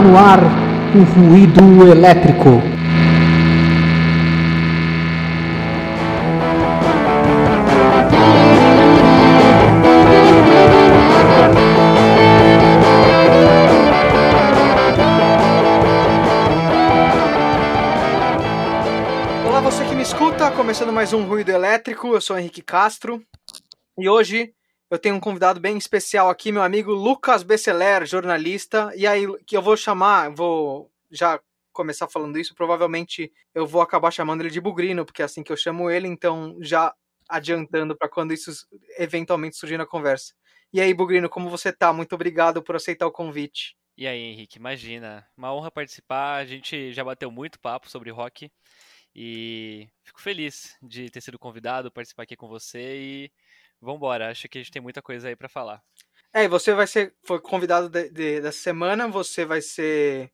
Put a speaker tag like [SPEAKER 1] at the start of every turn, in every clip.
[SPEAKER 1] Está no ar o ruído elétrico.
[SPEAKER 2] Olá, você que me escuta, começando mais um Ruído Elétrico, eu sou Henrique Castro e hoje eu tenho um convidado bem especial aqui, meu amigo Lucas Besseler, jornalista, e aí que eu vou chamar, vou já começar falando isso, provavelmente eu vou acabar chamando ele de Bugrino, porque é assim que eu chamo ele, então já adiantando para quando isso eventualmente surgir na conversa. E aí, Bugrino, como você tá? Muito obrigado por aceitar o convite.
[SPEAKER 3] E aí, Henrique, imagina, uma honra participar. A gente já bateu muito papo sobre rock e fico feliz de ter sido convidado, participar aqui com você e vambora. Acho que a gente tem muita coisa aí para falar.
[SPEAKER 2] É, e você vai ser foi convidado de, de, dessa semana, você vai ser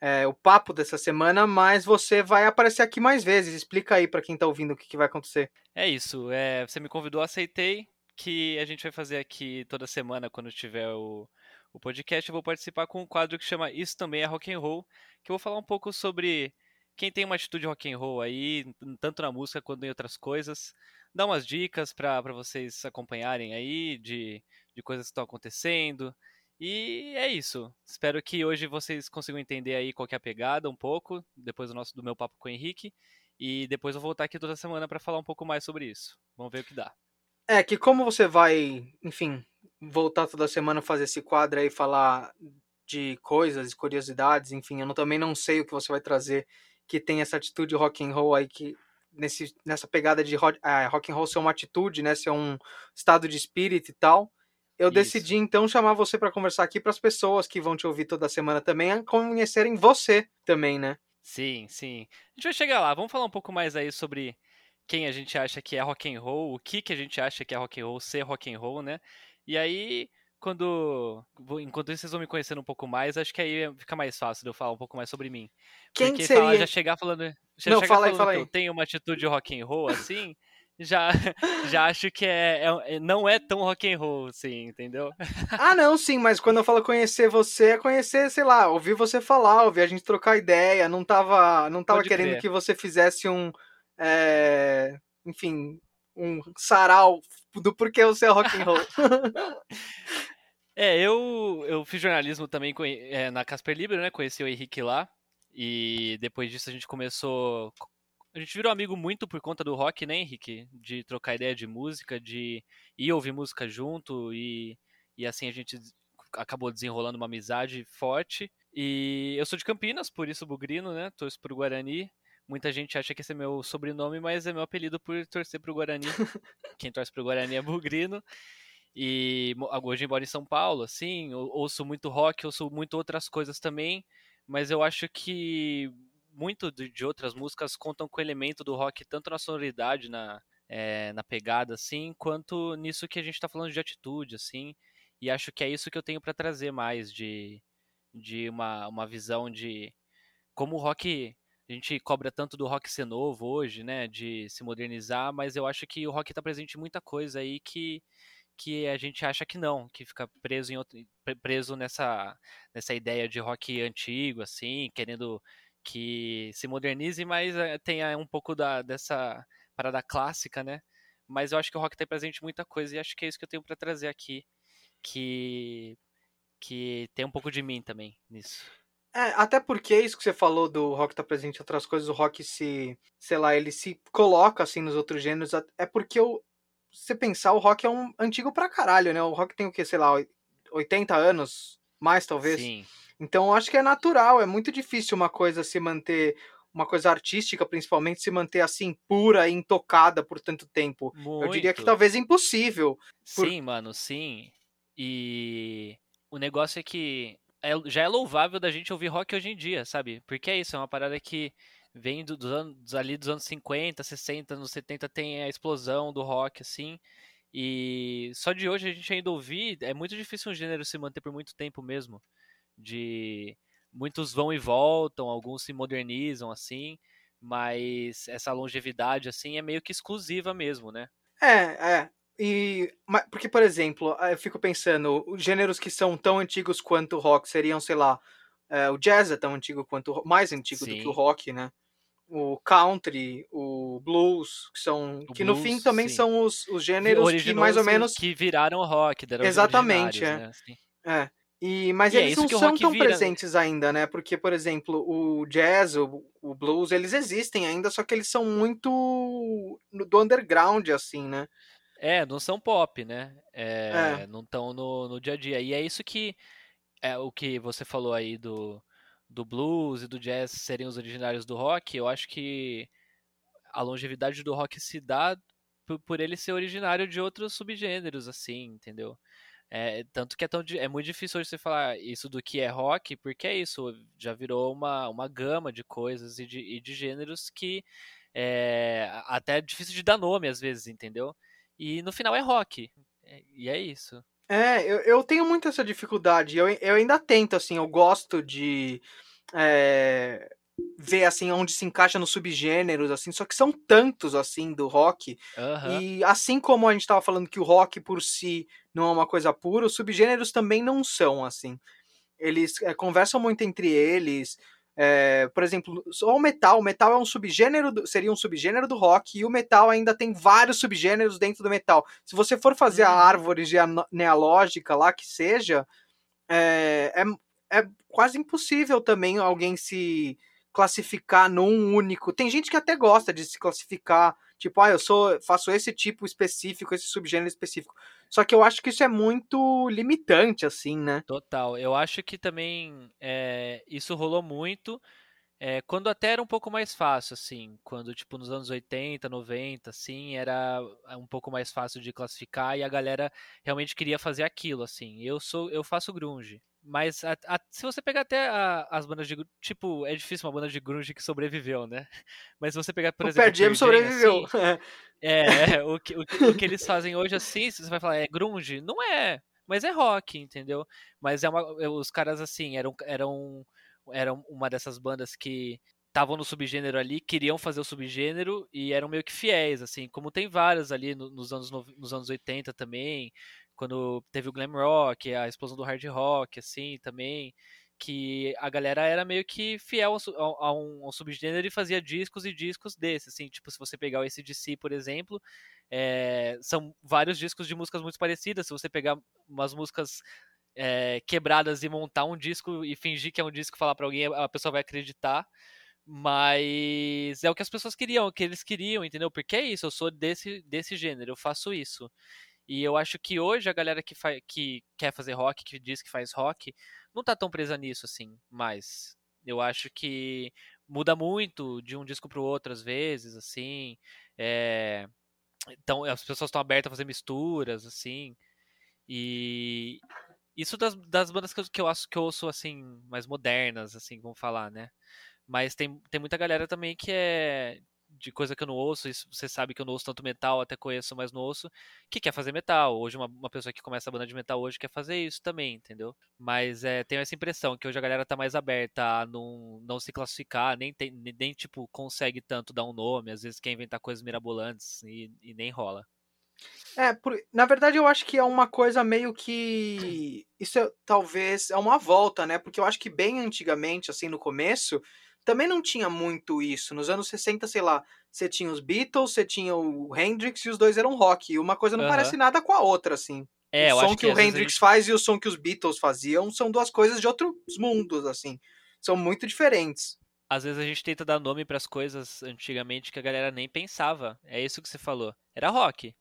[SPEAKER 2] é, o papo dessa semana, mas você vai aparecer aqui mais vezes. Explica aí para quem tá ouvindo o que, que vai acontecer.
[SPEAKER 3] É isso, é, você me convidou, aceitei que a gente vai fazer aqui toda semana quando tiver o, o podcast. Eu vou participar com um quadro que chama Isso Também é Rock and Roll, que eu vou falar um pouco sobre quem tem uma atitude rock and roll aí, tanto na música quanto em outras coisas dar umas dicas para vocês acompanharem aí de, de coisas que estão acontecendo. E é isso. Espero que hoje vocês consigam entender aí qual é a pegada um pouco, depois do nosso do meu papo com o Henrique. E depois eu vou voltar aqui toda semana para falar um pouco mais sobre isso. Vamos ver o que dá.
[SPEAKER 2] É que como você vai, enfim, voltar toda semana fazer esse quadro aí falar de coisas, curiosidades, enfim, eu não, também não sei o que você vai trazer que tem essa atitude rock and roll aí que nesse, nessa pegada de rock, uh, rock and roll ser uma atitude, né, ser um estado de espírito e tal. Eu Isso. decidi então chamar você para conversar aqui para as pessoas que vão te ouvir toda semana também conhecerem você também, né?
[SPEAKER 3] Sim, sim. A gente vai chegar lá. Vamos falar um pouco mais aí sobre quem a gente acha que é rock and roll, o que que a gente acha que é rock and roll, ser rock and roll, né? E aí quando. Enquanto vocês vão me conhecendo um pouco mais, acho que aí fica mais fácil de eu falar um pouco mais sobre mim.
[SPEAKER 2] Quem
[SPEAKER 3] Porque
[SPEAKER 2] seria?
[SPEAKER 3] Já chegar falando. Já
[SPEAKER 2] Não,
[SPEAKER 3] chegar
[SPEAKER 2] fala aí, fala aí.
[SPEAKER 3] eu tenho uma atitude rock and roll assim. já, já acho que é, é, não é tão rock and roll, assim, entendeu?
[SPEAKER 2] Ah, não, sim, mas quando eu falo conhecer você, é conhecer, sei lá, ouvir você falar, ouvir a gente trocar ideia, não tava, não tava
[SPEAKER 3] Pode
[SPEAKER 2] querendo
[SPEAKER 3] crer.
[SPEAKER 2] que você fizesse um, é, enfim, um sarau do porquê você é rock and roll.
[SPEAKER 3] É, eu, eu fiz jornalismo também é, na Casper Libero, né? Conheci o Henrique lá. E depois disso a gente começou. A gente virou amigo muito por conta do rock, né, Henrique? De trocar ideia de música, de ir ouvir música junto e, e assim a gente acabou desenrolando uma amizade forte. E eu sou de Campinas, por isso Bugrino, né? Torço pro Guarani. Muita gente acha que esse é meu sobrenome, mas é meu apelido por torcer pro Guarani. Quem torce pro Guarani é Bugrino. E mo- hoje moro em São Paulo, assim, ou- ouço muito rock, ouço muito outras coisas também, mas eu acho que muito de, outras músicas contam com o elemento do rock, tanto na sonoridade, na, eh, na pegada, assim, quanto nisso que a gente tá falando de atitude, assim, e acho que é isso que eu tenho para trazer mais de, de uma, uma visão de como o rock. A gente cobra tanto do rock ser novo hoje, né? De se modernizar, mas eu acho que o rock tá presente em muita coisa aí que, que a gente acha que não, que fica preso em outro, pre- preso nessa nessa ideia de rock antigo assim, querendo que se modernize, mas eh, tenha um pouco da dessa parada clássica, né? Mas eu acho que o rock tem presente muita coisa e acho que é isso que eu tenho para trazer aqui, que que tem um pouco de mim também nisso.
[SPEAKER 2] É, até porque isso que você falou do rock tá presente em outras coisas, o rock se, sei lá, ele se coloca assim nos outros gêneros, é porque se você pensar, o rock é um antigo pra caralho, né? O rock tem o que, sei lá, 80 anos, mais talvez.
[SPEAKER 3] Sim.
[SPEAKER 2] Então eu acho que é natural, é muito difícil uma coisa se manter, uma coisa artística principalmente, se manter assim, pura e intocada por tanto tempo. Eu diria que
[SPEAKER 3] Muito.
[SPEAKER 2] talvez impossível. por-
[SPEAKER 3] Sim, mano, sim. E o negócio é que é- já é louvável da gente ouvir rock hoje em dia, sabe? Porque é isso, é uma parada que vem do- dos anos, ali dos anos 50, 60, anos 70 tem a explosão do rock, assim. E só de hoje a gente ainda ouvir, é muito difícil um gênero se manter por muito tempo mesmo. De muitos vão e voltam, alguns se modernizam, assim, mas essa longevidade, assim, é meio que exclusiva mesmo, né?
[SPEAKER 2] É, é. E, porque, por exemplo, eu fico pensando, os gêneros que são tão antigos quanto o rock seriam, sei lá, É, o jazz é tão antigo quanto mais antigo do que o
[SPEAKER 3] Sim.
[SPEAKER 2] rock, né? O country, o blues, que são
[SPEAKER 3] O
[SPEAKER 2] que no
[SPEAKER 3] blues,
[SPEAKER 2] fim também
[SPEAKER 3] sim.
[SPEAKER 2] são os, os gêneros que mais ou
[SPEAKER 3] os-
[SPEAKER 2] menos
[SPEAKER 3] que viraram rock,
[SPEAKER 2] Exatamente, é.
[SPEAKER 3] né, assim.
[SPEAKER 2] É. E, mas
[SPEAKER 3] E é
[SPEAKER 2] eles
[SPEAKER 3] isso
[SPEAKER 2] não são tão
[SPEAKER 3] vira, né?
[SPEAKER 2] presentes ainda, né? Porque, por exemplo, o jazz, o, o blues, eles existem ainda, só que eles são muito no- do underground, assim, né?
[SPEAKER 3] É, não são pop, né? É,
[SPEAKER 2] É.
[SPEAKER 3] Não estão no, no dia a dia. E é isso que é o que você falou aí do, do blues e do jazz serem os originários do rock. Eu acho que a longevidade do rock se dá por, ele ser originário de outros subgêneros, assim, entendeu? É, tanto que é, tão, é muito difícil hoje você falar isso do que é rock, porque é isso, já virou uma, uma gama de coisas e de, e de gêneros que é até é difícil de dar nome às vezes, entendeu? E no final é rock. É- E é isso.
[SPEAKER 2] É, eu, eu tenho muito essa dificuldade. Eu, eu ainda tento, assim, eu gosto de é, ver, assim, onde se encaixa nos subgêneros, assim, só que são tantos, assim, do rock.
[SPEAKER 3] Aham.
[SPEAKER 2] E assim como a gente estava falando que o rock por si não é uma coisa pura, os subgêneros também não são, assim. Eles é, conversam muito entre eles. É, por exemplo, só o metal. O metal é um subgênero, do- seria um subgênero do rock, e o metal ainda tem vários subgêneros dentro do metal. Se você for fazer a
[SPEAKER 3] Uhum.
[SPEAKER 2] árvore genealógica lá que seja, é, é, é quase impossível também alguém se classificar num único. Tem gente que até gosta de se classificar, tipo, ah, eu sou, faço esse tipo específico, esse subgênero específico. Só que eu acho que isso é muito limitante, assim, né?
[SPEAKER 3] Total. Eu acho que também é, isso rolou muito é, quando até era um pouco mais fácil, assim. Quando, tipo, nos anos 80, 90, assim, era um pouco mais fácil de classificar e a galera realmente queria fazer aquilo, assim. Eu sou, eu faço grunge. Mas a- a- se você pegar até a- as bandas de tipo, é difícil uma banda de grunge que sobreviveu, né? Mas se você pegar, por
[SPEAKER 2] o
[SPEAKER 3] exemplo,
[SPEAKER 2] Pearl Jam sobreviveu.
[SPEAKER 3] assim, é, é, o que, o, o que eles fazem hoje assim, você vai falar, é grunge? Não é, mas é rock, entendeu? Mas é uma, é, os caras assim, eram, eram, eram uma dessas bandas que estavam no subgênero ali, queriam fazer o subgênero e eram meio que fiéis, assim, como tem vários ali no- nos, anos, nos anos 80 também, quando teve o glam rock, a explosão do hard rock, assim, também, que a galera era meio que fiel a um, ao subgênero e fazia discos e discos desses, assim, tipo, se você pegar o ACDC, por exemplo, é, são vários discos de músicas muito parecidas, se você pegar umas músicas é, quebradas e montar um disco e fingir que é um disco falar pra alguém, a pessoa vai acreditar, mas é o que as pessoas queriam, o que eles queriam, entendeu? Porque é isso, eu sou desse, desse gênero, eu faço isso. E eu acho que hoje a galera que, que quer fazer rock, que diz que faz rock, não tá tão presa nisso assim, mais. Eu acho que muda muito de um disco pro outro às vezes, assim. É... Então as pessoas estão abertas a fazer misturas, assim. E isso das, das bandas que eu, que eu acho que eu ouço assim, mais modernas, assim, vamos falar, né? Mas tem, tem muita galera também que é de coisa que eu não ouço, isso você sabe que eu não ouço tanto metal, até conheço, mas não ouço, que quer fazer metal. Hoje, uma, uma pessoa que começa a banda de metal hoje quer fazer isso também, entendeu? Mas é, tenho essa impressão que hoje a galera tá mais aberta a não, não se classificar, nem, tem, nem, tipo, consegue tanto dar um nome, às vezes quer inventar coisas mirabolantes e, e nem rola.
[SPEAKER 2] É, por, na verdade eu acho que é uma coisa meio que. Isso é, talvez é uma volta, né? Porque eu acho que bem antigamente, assim, no começo, também não tinha muito isso. Nos anos 60, sei lá, você tinha os Beatles, você tinha o Hendrix e os dois eram rock. E uma coisa não
[SPEAKER 3] Aham.
[SPEAKER 2] parece nada com a outra, assim.
[SPEAKER 3] É,
[SPEAKER 2] o som
[SPEAKER 3] acho
[SPEAKER 2] que,
[SPEAKER 3] que,
[SPEAKER 2] o Hendrix
[SPEAKER 3] gente-
[SPEAKER 2] faz e o som que os Beatles faziam são duas coisas de outros mundos, assim. São muito diferentes.
[SPEAKER 3] às vezes a gente tenta dar nome pras coisas antigamente que a galera nem pensava. É isso que você falou. Era rock.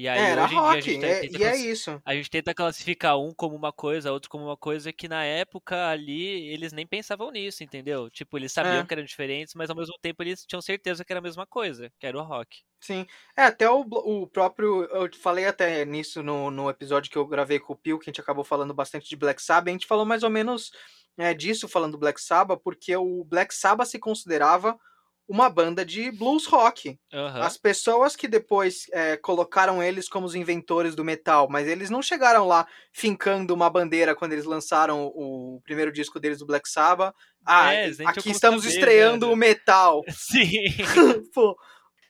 [SPEAKER 3] E aí
[SPEAKER 2] É, era
[SPEAKER 3] hoje em dia a
[SPEAKER 2] rock,
[SPEAKER 3] gente
[SPEAKER 2] é-
[SPEAKER 3] tenta
[SPEAKER 2] e é isso.
[SPEAKER 3] a gente tenta classificar um como uma coisa, outro como uma coisa que na época ali eles nem pensavam nisso, entendeu? Tipo, eles sabiam
[SPEAKER 2] É.
[SPEAKER 3] que eram diferentes, mas ao mesmo tempo eles tinham certeza que era a mesma coisa, que era o rock.
[SPEAKER 2] Sim. É, até o, o próprio. Eu falei até nisso no, no episódio que eu gravei com o Pio, que a gente acabou falando bastante de Black Sabbath. A gente falou mais ou menos é, disso falando do Black Sabbath, porque o Black Sabbath se considerava uma banda de blues rock.
[SPEAKER 3] Aham.
[SPEAKER 2] As pessoas que depois é, colocaram eles como os inventores do metal, mas eles não chegaram lá fincando uma bandeira quando eles lançaram o primeiro disco deles do Black Sabbath. Ah,
[SPEAKER 3] É,
[SPEAKER 2] aqui estamos
[SPEAKER 3] saber,
[SPEAKER 2] estreando
[SPEAKER 3] né?
[SPEAKER 2] o metal.
[SPEAKER 3] Sim.
[SPEAKER 2] Pô,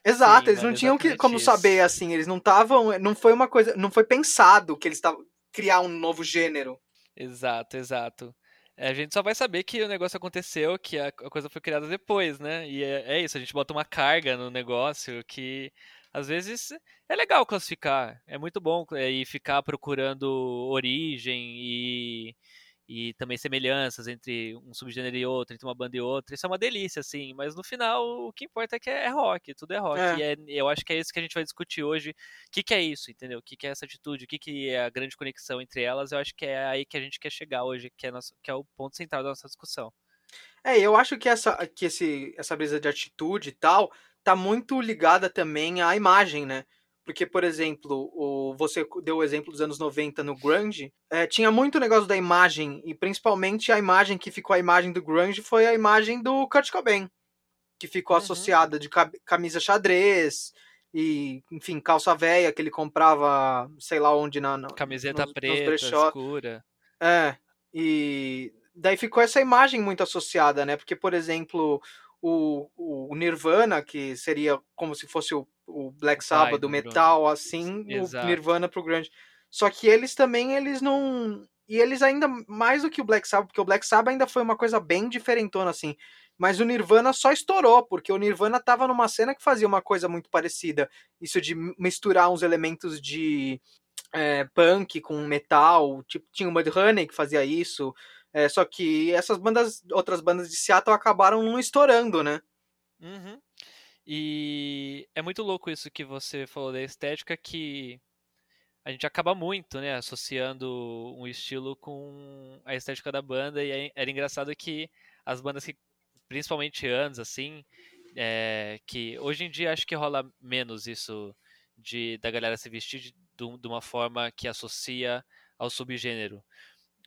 [SPEAKER 2] Exato,
[SPEAKER 3] Sim,
[SPEAKER 2] eles não tinham que, como
[SPEAKER 3] isso.
[SPEAKER 2] saber assim, eles não estavam, não foi uma coisa, não foi pensado que eles estavam criar um novo gênero.
[SPEAKER 3] Exato, exato. A gente só vai saber que o negócio aconteceu, que a, a coisa foi criada depois, né? E é, é, isso, a gente bota uma carga no negócio que às vezes é legal classificar, é muito bom é, e ficar procurando origem e e também semelhanças entre um subgênero e outro, entre uma banda e outra. Isso é uma delícia, assim, mas no final o que importa é que é rock, tudo é rock. É. E é, eu acho que é isso que a gente vai discutir hoje. O que, que é isso, entendeu? O que, que é essa atitude? O que, que é a grande conexão entre elas? Eu acho que é aí que a gente quer chegar hoje, que é, nosso, que é o ponto central da nossa discussão.
[SPEAKER 2] É, eu acho que essa, que esse, essa brisa de atitude e tal tá muito ligada também à imagem, né? Porque, por exemplo, o, você deu o exemplo dos anos 90 no grunge, é, tinha muito negócio da imagem, e principalmente a imagem que ficou a imagem do grunge foi a imagem do Kurt Cobain, que ficou uhum. associada de camisa xadrez, e, enfim, calça velha que ele comprava, sei lá onde, na, na
[SPEAKER 3] camiseta nos, preta, nos escura.
[SPEAKER 2] É, e daí ficou essa imagem muito associada, né? Porque, por exemplo, o, o Nirvana, que seria como se fosse o, o Black Sabbath do metal, assim, Exato. o Nirvana pro grunge. Só que eles também, eles não... E eles ainda, mais do que o Black Sabbath, porque o Black Sabbath ainda foi uma coisa bem diferentona, assim. Mas o Nirvana só estourou, porque o Nirvana tava numa cena que fazia uma coisa muito parecida. Isso de misturar uns elementos de é, punk com metal. Tipo, tinha o Mudhoney que fazia isso. É, só que essas bandas, outras bandas de Seattle acabaram não estourando, né?
[SPEAKER 3] Uhum. E é muito louco isso que você falou da estética, que a gente acaba muito, né, associando um estilo com a estética da banda, e era engraçado que as bandas que, principalmente anos, assim, é, que hoje em dia acho que rola menos isso de da galera se vestir de, de uma forma que associa ao subgênero.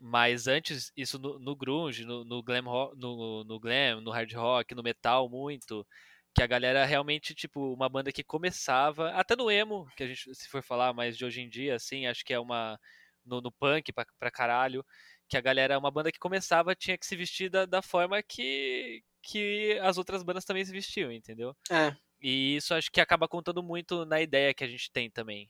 [SPEAKER 3] Mas antes, isso no, no grunge, no, no glam rock, no, no glam, no hard rock, no metal muito, que a galera realmente, tipo, uma banda que começava, até no emo, que a gente, se for falar mais de hoje em dia, assim, acho que é uma, no, no punk pra, pra caralho, que a galera, uma banda que começava tinha que se vestir da, da forma que, que as outras bandas também se vestiam, entendeu?
[SPEAKER 2] É.
[SPEAKER 3] E isso acho que acaba contando muito na ideia que a gente tem também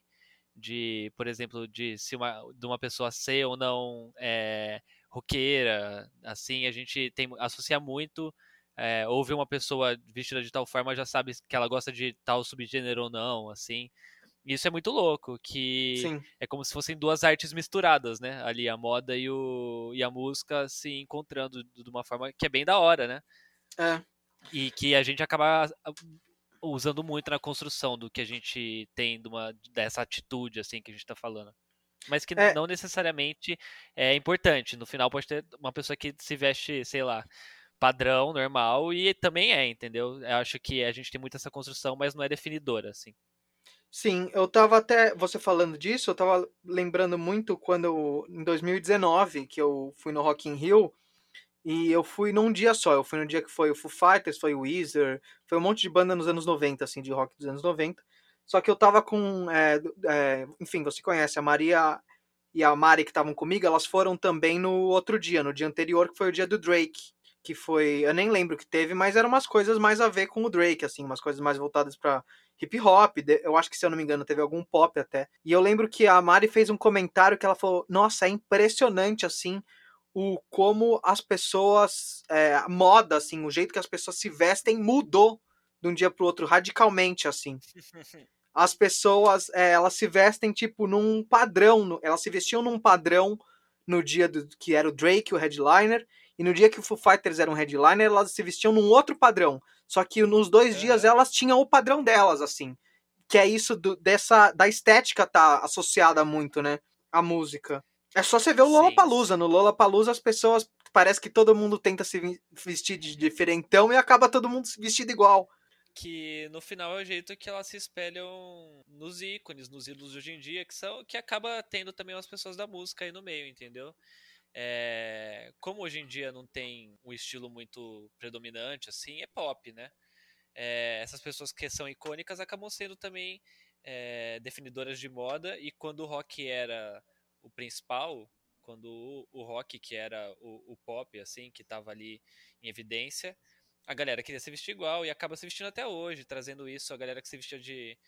[SPEAKER 3] de, por exemplo, de se uma, de uma pessoa ser ou não é, roqueira, assim, a gente tem associa muito é, ouve uma pessoa vestida de tal forma já sabe que ela gosta de tal subgênero ou não, assim. Isso é muito louco, que Sim. é como se fossem duas artes misturadas, né? Ali a moda e, o, e a música se encontrando de uma forma que é bem da hora, né?
[SPEAKER 2] É.
[SPEAKER 3] E que a gente acaba usando muito na construção do que a gente tem de uma, dessa atitude assim que a gente está falando. Mas que é. não necessariamente é importante. No final pode ter uma pessoa que se veste, sei lá, padrão, normal, e também é, entendeu? Eu acho que a gente tem muito essa construção, mas não é definidora, assim.
[SPEAKER 2] Sim, eu tava até, você falando disso, eu tava lembrando muito quando, em 2019, que eu fui no Rock in Rio, e eu fui num dia só. Eu fui no dia que foi o Foo Fighters, foi o Weezer, foi um monte de banda nos anos 90, assim, de rock dos anos 90. Só que eu tava com. É, é, enfim, você conhece a Maria e a Mari que estavam comigo, elas foram também no outro dia, no dia anterior, que foi o dia do Drake. Que foi. Eu nem lembro o que teve, mas eram umas coisas mais a ver com o Drake, assim, umas coisas mais voltadas para hip hop. Eu acho que, se eu não me engano, teve algum pop até. E eu lembro que a Mari fez um comentário que ela falou: Nossa, é impressionante, assim, o como as pessoas é, a moda assim o jeito que as pessoas se vestem mudou de um dia para o outro radicalmente assim. As pessoas é, elas se vestem tipo num padrão elas se vestiam num padrão no dia do, que era o Drake o headliner e no dia que o Foo Fighters era um headliner elas se vestiam num outro padrão. Só que nos dois é. dias elas tinham o padrão delas assim que é isso do, dessa da estética tá associada muito né à música é só você ver o Lollapalooza. No Lollapalooza as pessoas parece que todo mundo tenta se vestir de diferentão e acaba todo mundo se vestido igual.
[SPEAKER 3] Que no final é o jeito que elas se espelham nos ícones, nos ídolos de hoje em dia, que são que acaba tendo também as pessoas da música aí no meio, entendeu? É, como hoje em dia não tem um estilo muito predominante, assim, é pop, né? É, essas pessoas que são icônicas acabam sendo também é, definidoras de moda, e quando o rock era o principal, quando o, o rock, que era o, o, pop, assim, que tava ali em evidência, a galera queria se vestir igual e acaba se vestindo até hoje, trazendo isso, a galera que se vestia de,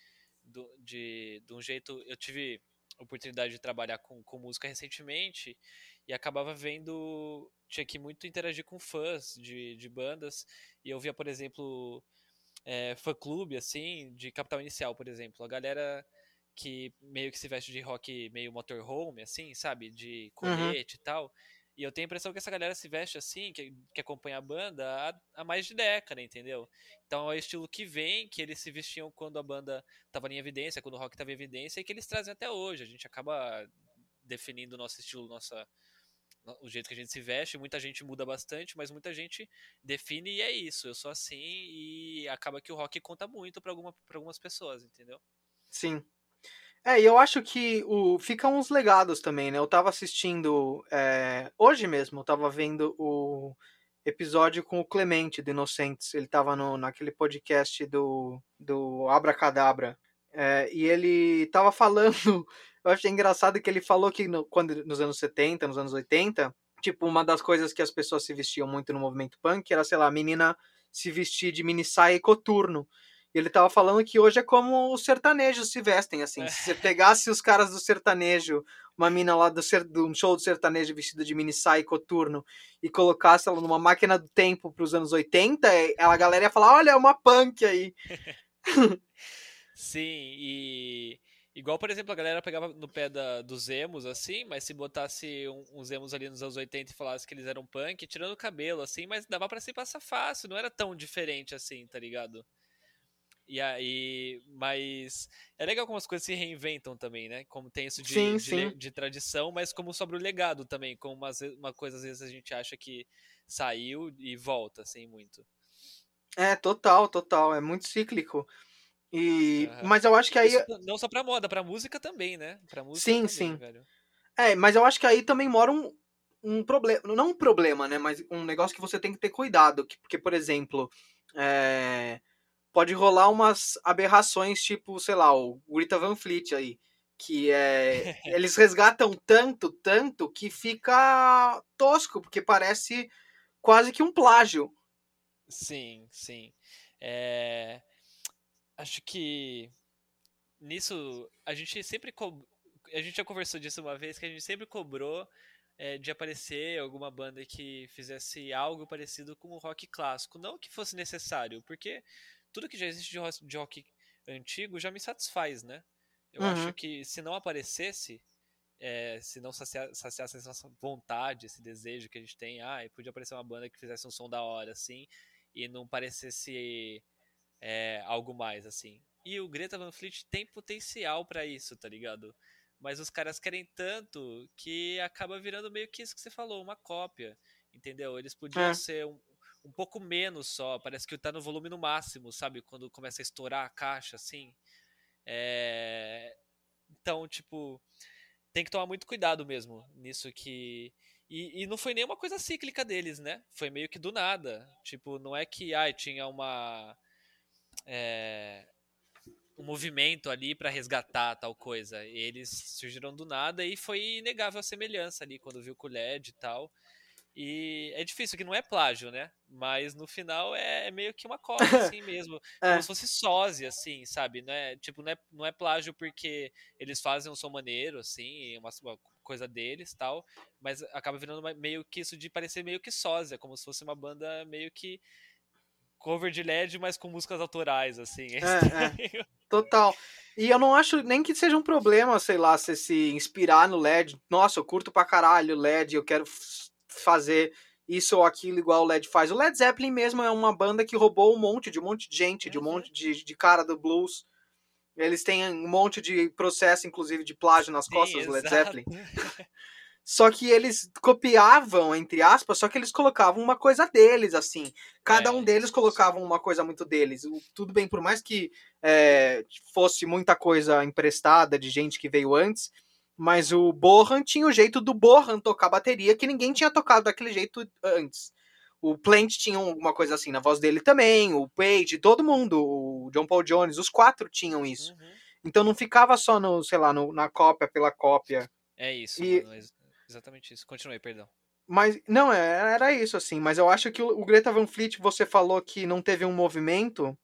[SPEAKER 3] de, de, de um jeito. Eu tive oportunidade de trabalhar com, com música recentemente e acabava vendo. Tinha que muito interagir com fãs de, de bandas. E eu via, por exemplo, é, fã-clube, assim, de Capital Inicial, por exemplo. A galera que meio que se veste de rock meio motorhome, assim, sabe? De
[SPEAKER 2] Uhum.
[SPEAKER 3] colete e tal. E eu tenho a impressão que essa galera se veste assim, que, que acompanha a banda há, há mais de década, entendeu? Então é o estilo que vem, que eles se vestiam quando a banda estava em evidência, quando o rock estava em evidência, e que eles trazem até hoje. A gente acaba definindo o nosso estilo, nossa, o jeito que a gente se veste. Muita gente muda bastante, mas muita gente define e é isso. Eu sou assim e acaba que o rock conta muito para alguma, pra algumas pessoas, entendeu?
[SPEAKER 2] Sim. É, e eu acho que o, ficam uns legados também, né? Eu tava assistindo é, hoje mesmo, eu tava vendo o episódio com o Clemente do Inocentes. Ele tava no, naquele podcast do, do Abracadabra. É, e ele tava falando. Eu achei engraçado que ele falou que no, quando, nos anos 70, nos anos 80, tipo, uma das coisas que as pessoas se vestiam muito no movimento punk era, sei lá, a menina se vestir de mini saia e coturno. E ele tava falando que hoje é como os sertanejos se vestem, assim. Se você pegasse os caras do sertanejo, uma mina lá do ser, de um show do sertanejo vestida de mini saia e coturno, e colocasse ela numa máquina do tempo pros anos 80, a galera ia falar, olha, é uma punk aí.
[SPEAKER 3] Sim, e igual, por exemplo, a galera pegava no pé da, dos emos, assim, mas se botasse um, uns emos ali nos anos 80 e falasse que eles eram punk, tirando o cabelo, assim, mas dava pra se passar fácil, não era tão diferente assim, tá ligado? E aí, mas é legal como as coisas se reinventam também, né? Como tem isso de,
[SPEAKER 2] Sim,
[SPEAKER 3] de,
[SPEAKER 2] sim.
[SPEAKER 3] de tradição, mas como sobre o legado também, como umas, uma coisa às vezes a gente acha que saiu e volta, assim, muito.
[SPEAKER 2] É, total, total. É muito cíclico. E,
[SPEAKER 3] Aham.
[SPEAKER 2] Mas eu acho que aí.
[SPEAKER 3] Isso não só pra moda, pra música também, né? Pra música
[SPEAKER 2] Sim,
[SPEAKER 3] também,
[SPEAKER 2] sim.
[SPEAKER 3] velho.
[SPEAKER 2] É, mas eu acho que aí também mora um, um problema. Não um problema, né? Mas um negócio que você tem que ter cuidado. que- Porque, por exemplo, é, pode rolar umas aberrações, tipo, sei lá, o Greta Van Fleet aí. Que é. eles resgatam tanto, tanto, que fica tosco, porque parece quase que um plágio.
[SPEAKER 3] Sim, sim. É, Acho que nisso a gente sempre co... a gente já conversou disso uma vez que a gente sempre cobrou é, de aparecer alguma banda que fizesse algo parecido com o rock clássico, não que fosse necessário, porque tudo que já existe de rock, de rock antigo já me satisfaz, né? Eu
[SPEAKER 2] Uhum.
[SPEAKER 3] acho que se não aparecesse é, se não sacia- saciasse essa nossa vontade, esse desejo que a gente tem, ah, podia aparecer uma banda que fizesse um som da hora, assim, e não parecesse é, algo mais, assim. E o Greta Van Fleet tem potencial pra isso, tá ligado? Mas os caras querem tanto que acaba virando meio que isso que você falou, uma cópia, entendeu? Eles podiam
[SPEAKER 2] É.
[SPEAKER 3] ser um, um pouco menos só, parece que tá no volume no máximo, sabe? Quando começa a estourar a caixa, assim. É... Então, tipo, tem que tomar muito cuidado mesmo nisso que. E, e não foi nenhuma coisa cíclica deles, né? Foi meio que do nada. Tipo, não é que ai, tinha uma. é, um movimento ali pra resgatar tal coisa. Eles surgiram do nada e foi inegável a semelhança ali quando viu com o LED e tal. E é difícil, que não é plágio, né? Mas no final é, é meio que uma cópia, assim mesmo.
[SPEAKER 2] É.
[SPEAKER 3] Como se fosse sósia, assim, sabe? Não é, tipo, não é, não é plágio porque eles fazem um som maneiro, assim, uma, uma coisa deles tal. Mas acaba virando uma- meio que isso de parecer meio que sósia, como se fosse uma banda meio que cover de LED, mas com músicas autorais, assim. É
[SPEAKER 2] É. Total. E eu não acho nem que seja um problema, sei lá, você se inspirar no LED. Nossa, eu curto pra caralho o LED, eu quero fazer isso ou aquilo igual o LED faz. O Led Zeppelin mesmo é uma banda que roubou um monte de um monte de gente, de um
[SPEAKER 3] Uhum.
[SPEAKER 2] monte de, de cara do blues. Eles têm um monte de processo, inclusive, de plágio nas
[SPEAKER 3] Sim,
[SPEAKER 2] costas do Led
[SPEAKER 3] exato.
[SPEAKER 2] Zeppelin. Só que eles copiavam, entre aspas, só que eles colocavam uma coisa deles, assim. Cada
[SPEAKER 3] É,
[SPEAKER 2] um deles colocava uma coisa muito deles. O- Tudo bem, por mais que é, fosse muita coisa emprestada de gente que veio antes, mas o Bohan tinha o jeito do Bohan tocar bateria que ninguém tinha tocado daquele jeito antes. O Plant tinha alguma coisa assim na voz dele também, o Page, todo mundo, o John Paul Jones, os quatro tinham isso.
[SPEAKER 3] Uhum.
[SPEAKER 2] Então não ficava só no, sei lá, no- na cópia pela cópia.
[SPEAKER 3] É isso,
[SPEAKER 2] E-
[SPEAKER 3] mano. ex- exatamente isso. Continue, perdão.
[SPEAKER 2] Mas, não, é- era isso, assim. Mas eu acho que o, o Greta Van Fleet, você falou que não teve um movimento.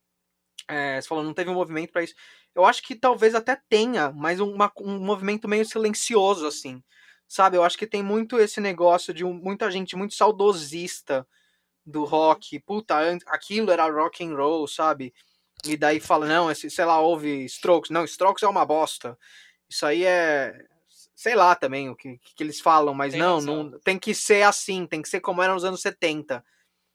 [SPEAKER 2] É, você falou não teve um movimento pra isso. eu acho que talvez até tenha, mas uma, um movimento meio silencioso, assim. Sabe? Eu acho que tem muito esse negócio de um, muita gente muito saudosista do rock. Puta, aquilo era rock and roll, sabe? E daí fala, não, esse, sei lá, ouve Strokes. Não, Strokes é uma bosta. Isso aí é. Sei lá também o que, que eles falam, mas tem não, não tem que ser assim, tem que ser como era nos anos 70.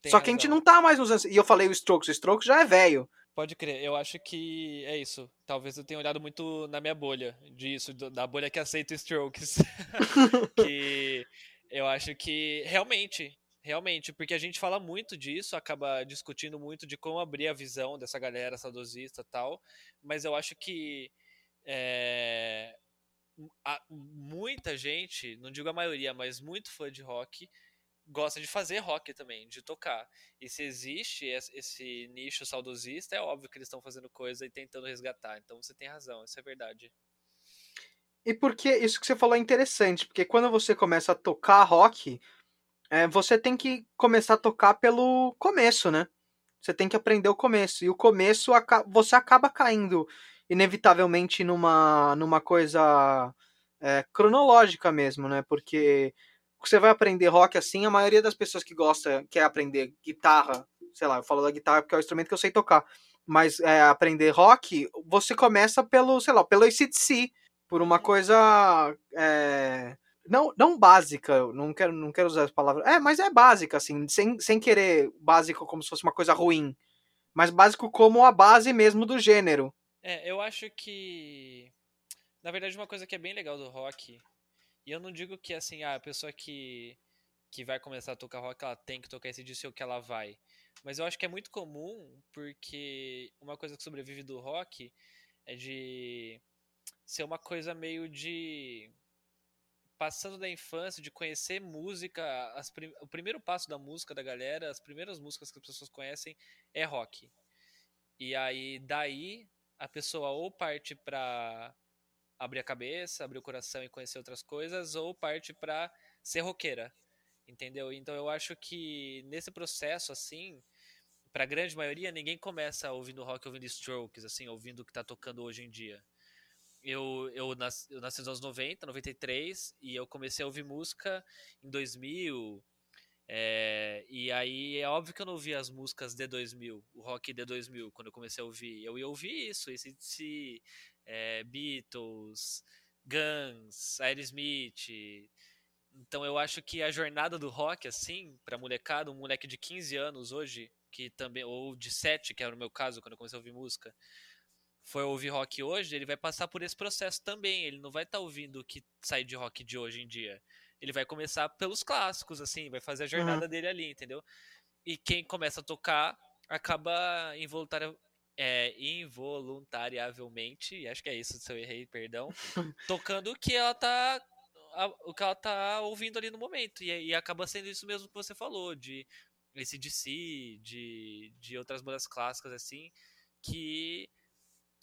[SPEAKER 2] Tem Só que razão. a gente não tá mais nos anos. E eu falei o Strokes, o Strokes já é velho.
[SPEAKER 3] Pode crer, eu acho que é isso. Talvez eu tenha olhado muito na minha bolha disso, da bolha que aceita Strokes. que eu acho que realmente, realmente, porque a gente fala muito disso, acaba discutindo muito de como abrir a visão dessa galera saudosista e tal, mas eu acho que é, muita gente, não digo a maioria, mas muito fã de rock gosta de fazer rock também, de tocar. E se existe esse nicho saudosista, é óbvio que eles estão fazendo coisa e tentando resgatar. Então você tem razão, isso é verdade.
[SPEAKER 2] E porque isso que você falou é interessante, porque quando você começa a tocar rock, é, você tem que começar a tocar pelo começo, né? Você tem que aprender o começo. E o começo você acaba caindo inevitavelmente numa, numa coisa é, cronológica mesmo, né? Porque você vai aprender rock assim, a maioria das pessoas que gosta, quer aprender guitarra, sei lá, eu falo da guitarra porque é o instrumento que eu sei tocar, mas é, aprender rock, você começa pelo, sei lá, pelo ACDC, por uma coisa é, não, não básica, não quero, não quero usar as palavras, é, mas é básica, assim, sem, sem querer básico como se fosse uma coisa ruim, mas básico como a base mesmo do gênero.
[SPEAKER 3] É, eu acho que, na verdade, uma coisa que é bem legal do rock e eu não digo que assim, ah, a pessoa que, que vai começar a tocar rock, ela tem que tocar esse disco que ela vai. Mas eu acho que é muito comum, porque uma coisa que sobrevive do rock é de ser uma coisa meio de passando da infância, de conhecer música, prim... o primeiro passo da música da galera, as primeiras músicas que as pessoas conhecem é rock. E aí daí a pessoa ou parte para abrir a cabeça, abrir o coração e conhecer outras coisas, ou parte para ser roqueira, entendeu? Então eu acho que nesse processo, assim, para a grande maioria, ninguém começa ouvindo rock, ouvindo Strokes, assim, ouvindo o que está tocando hoje em dia. Eu, eu, nasci, eu nasci nos anos 90, 93, e eu comecei a ouvir música em 2000, é, e aí é óbvio que eu não ouvia as músicas de 2000, o rock de 2000, quando eu comecei a ouvir. Eu ia ouvir isso, esse, esse é, Beatles, Guns, Aerosmith. Então eu acho que a jornada do rock, assim, pra molecada, um moleque de 15 anos hoje, que também, ou de 7, que era o meu caso quando eu comecei a ouvir música, foi ouvir rock hoje, ele vai passar por esse processo também. Ele não vai estar tá ouvindo o que sai de rock de hoje em dia. Ele vai começar pelos clássicos, assim, vai fazer a jornada uhum. dele ali, entendeu? E quem começa a tocar acaba involuntário, é, involuntariamente, acho que é isso, se eu errei, perdão, tocando o que ela tá o que ela tá ouvindo ali no momento. E, e acaba sendo isso mesmo que você falou, de esse DC, de, de outras bandas clássicas assim, que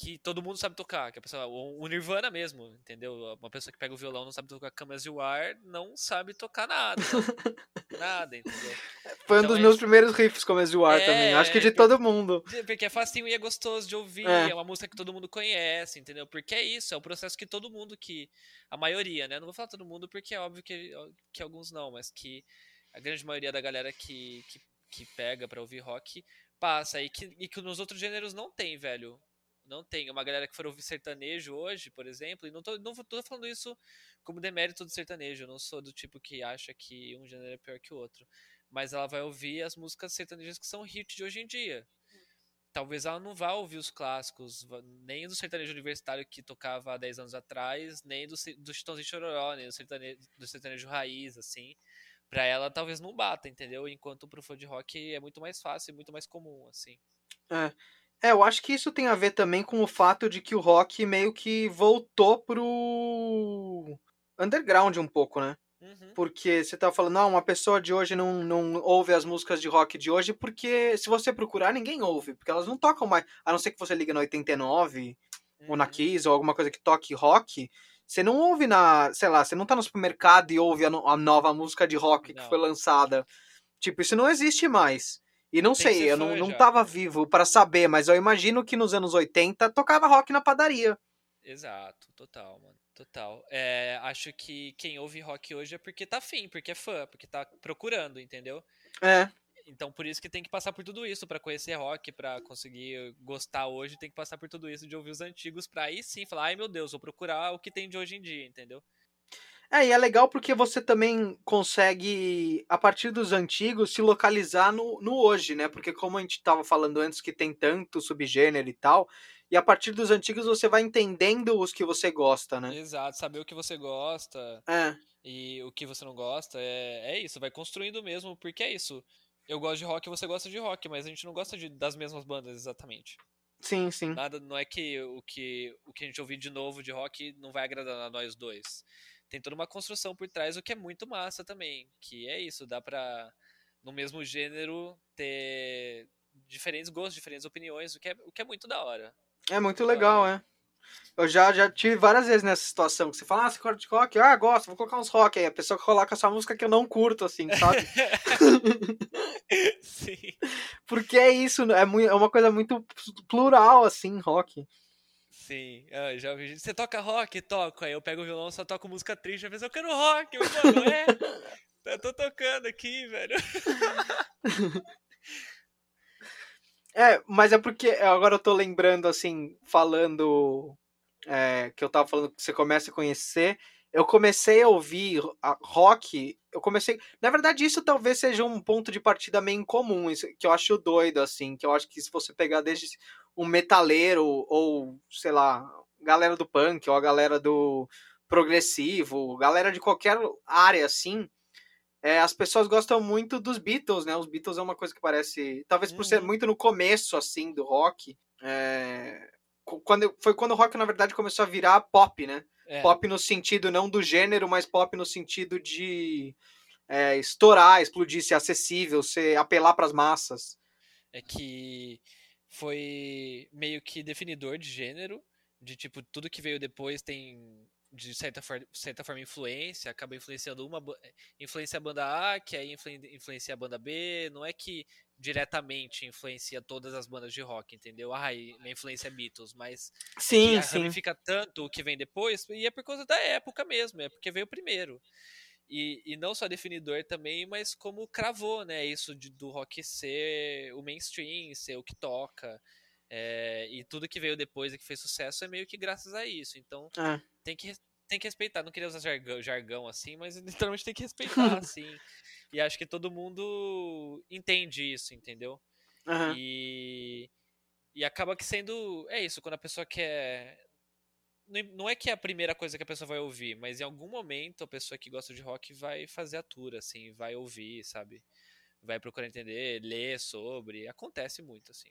[SPEAKER 3] que todo mundo sabe tocar, que a pessoa, o Nirvana mesmo, entendeu? Uma pessoa que pega o violão não sabe tocar Camas de War, não sabe tocar nada. nada, entendeu?
[SPEAKER 2] Foi então, um dos é... meus primeiros riffs Camas de War é, também, acho que de todo mundo.
[SPEAKER 3] Porque é facinho e é gostoso de ouvir, é. é. uma música que todo mundo conhece, entendeu? Porque é isso, é o processo que todo mundo que, a maioria, né? Não vou falar todo mundo porque é óbvio que, que alguns não, mas que a grande maioria da galera que, que, que pega pra ouvir rock passa e que, e que nos outros gêneros não tem, velho não tem. Uma galera que for ouvir sertanejo hoje, por exemplo, e não tô, não tô falando isso como demérito do sertanejo, eu não sou do tipo que acha que um gênero é pior que o outro. Mas ela vai ouvir as músicas sertanejas que são hit de hoje em dia. Talvez ela não vá ouvir os clássicos, nem do sertanejo universitário que tocava há 10 anos atrás, nem do, do Chitãozinho Chororó, nem do sertanejo, do sertanejo raiz, assim. Pra ela talvez não bata, entendeu? Enquanto pro fã de rock é muito mais fácil e muito mais comum, assim.
[SPEAKER 2] É. É, eu acho que isso tem a ver também com o fato de que o rock meio que voltou pro underground um pouco, né? Uhum. Porque você tá falando, não, uma pessoa de hoje não, não ouve as músicas de rock de hoje, porque se você procurar, ninguém ouve, porque elas não tocam mais. A não ser que você liga no 89 uhum. ou na uhum. Kiss ou alguma coisa que toque rock. Você não ouve na, sei lá, você não tá no supermercado e ouve a, no, a nova música de rock não. que foi lançada. Tipo, isso não existe mais. E não
[SPEAKER 3] Tem
[SPEAKER 2] sei, eu não, não
[SPEAKER 3] já.
[SPEAKER 2] tava vivo pra saber, mas eu imagino que nos anos 80 tocava rock na padaria.
[SPEAKER 3] Exato, total, mano. Total. É, acho que quem ouve rock hoje é porque tá afim, porque é fã, porque tá procurando, entendeu?
[SPEAKER 2] É,
[SPEAKER 3] Então por isso que tem que passar por tudo isso pra conhecer rock, pra conseguir gostar hoje, tem que passar por tudo isso de ouvir os antigos pra aí sim falar, ai meu Deus, vou procurar o que tem de hoje em dia, entendeu?
[SPEAKER 2] É, e é legal porque você também consegue, a partir dos antigos, se localizar no, no hoje, né? Porque como a gente estava falando antes que tem tanto subgênero e tal, e a partir dos antigos você vai entendendo os que você gosta, né?
[SPEAKER 3] Exato, saber o que você gosta
[SPEAKER 2] É,
[SPEAKER 3] e o que você não gosta, é, é isso, vai construindo mesmo, porque é isso. Eu gosto de rock, você gosta de rock, mas a gente não gosta de- das mesmas bandas exatamente.
[SPEAKER 2] sim, sim.
[SPEAKER 3] Nada, não é que o que o que a gente ouvir de novo de rock não vai agradar a nós dois. Tem toda uma construção por trás, o que é muito massa também. Que é isso, dá pra, no mesmo gênero, ter diferentes gostos, diferentes opiniões, o que é, o que é muito da hora.
[SPEAKER 2] É muito legal, é. Eu já, já tive várias vezes nessa situação que você fala, ah, você de rock? Ah, gosto, vou colocar uns rock aí. A pessoa coloca essa música que eu não curto, assim, sabe?
[SPEAKER 3] Sim,
[SPEAKER 2] Porque é isso, é, mui- é uma coisa muito plural, assim, rock.
[SPEAKER 3] Sim. Ah, já ouvi gente, Você toca rock? Toco. Aí eu pego o violão, só toco música triste, às vezes eu quero rock. Eu, é. Eu tô tocando aqui, velho.
[SPEAKER 2] É, mas é porque agora eu tô lembrando, assim, falando é, que eu tava falando que você começa a conhecer. Eu comecei a ouvir rock. Eu comecei. Na verdade, isso talvez seja um ponto de partida meio incomum, isso que eu acho doido, assim. Que eu acho que se você pegar desde um metaleiro, ou, sei lá, galera do punk, ou a galera do progressivo, galera de qualquer área, assim. É, as pessoas gostam muito dos Beatles, né? Os Beatles é uma coisa que parece. Talvez por ser
[SPEAKER 3] Uhum.
[SPEAKER 2] muito no começo, assim, do rock. é, Quando, foi quando o rock, na verdade, começou a virar pop, né?
[SPEAKER 3] É,
[SPEAKER 2] Pop no sentido não do gênero, mas pop no sentido de é, estourar, explodir, ser acessível, ser apelar para as massas.
[SPEAKER 3] é que foi meio que definidor de gênero, de tipo, tudo que veio depois tem de certa, for- certa forma influência, acaba influenciando uma influencia a banda A, que aí influen- influencia a banda B, não é que diretamente influencia todas as bandas de rock, entendeu? Ai, minha influência é Beatles, mas
[SPEAKER 2] Sim, sim.
[SPEAKER 3] ramifica tanto o que vem depois, e é por causa da época mesmo, é porque veio primeiro. E, e não só definidor também, mas como cravou, né? Isso de- do rock ser o mainstream, ser o que toca. é, e tudo que veio depois e que fez sucesso é meio que graças a isso. Então
[SPEAKER 2] É.
[SPEAKER 3] tem que, tem que respeitar. Não queria usar jargão, jargão assim, mas literalmente tem que respeitar, assim. E acho que todo mundo entende isso, entendeu?
[SPEAKER 2] Aham.
[SPEAKER 3] E, e acaba que sendo. É isso, quando a pessoa quer. Não é que é a primeira coisa que a pessoa vai ouvir, mas em algum momento a pessoa que gosta de rock vai fazer a tour, assim, vai ouvir, sabe? Vai procurar entender, ler sobre. Acontece muito, assim.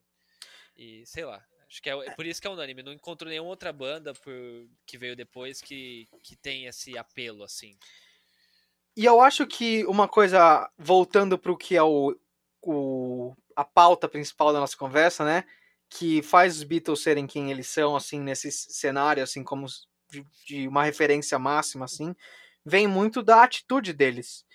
[SPEAKER 3] E sei lá. Acho que é, é por isso que é unânime. Não encontro nenhuma outra banda por, que veio depois que, que tem esse apelo, assim.
[SPEAKER 2] E eu acho que uma coisa, voltando para o que é o, o, a pauta principal da nossa conversa, né? Que faz os Beatles serem quem eles são, assim, nesse cenário, assim, como de, de uma referência máxima, assim, vem muito da atitude deles.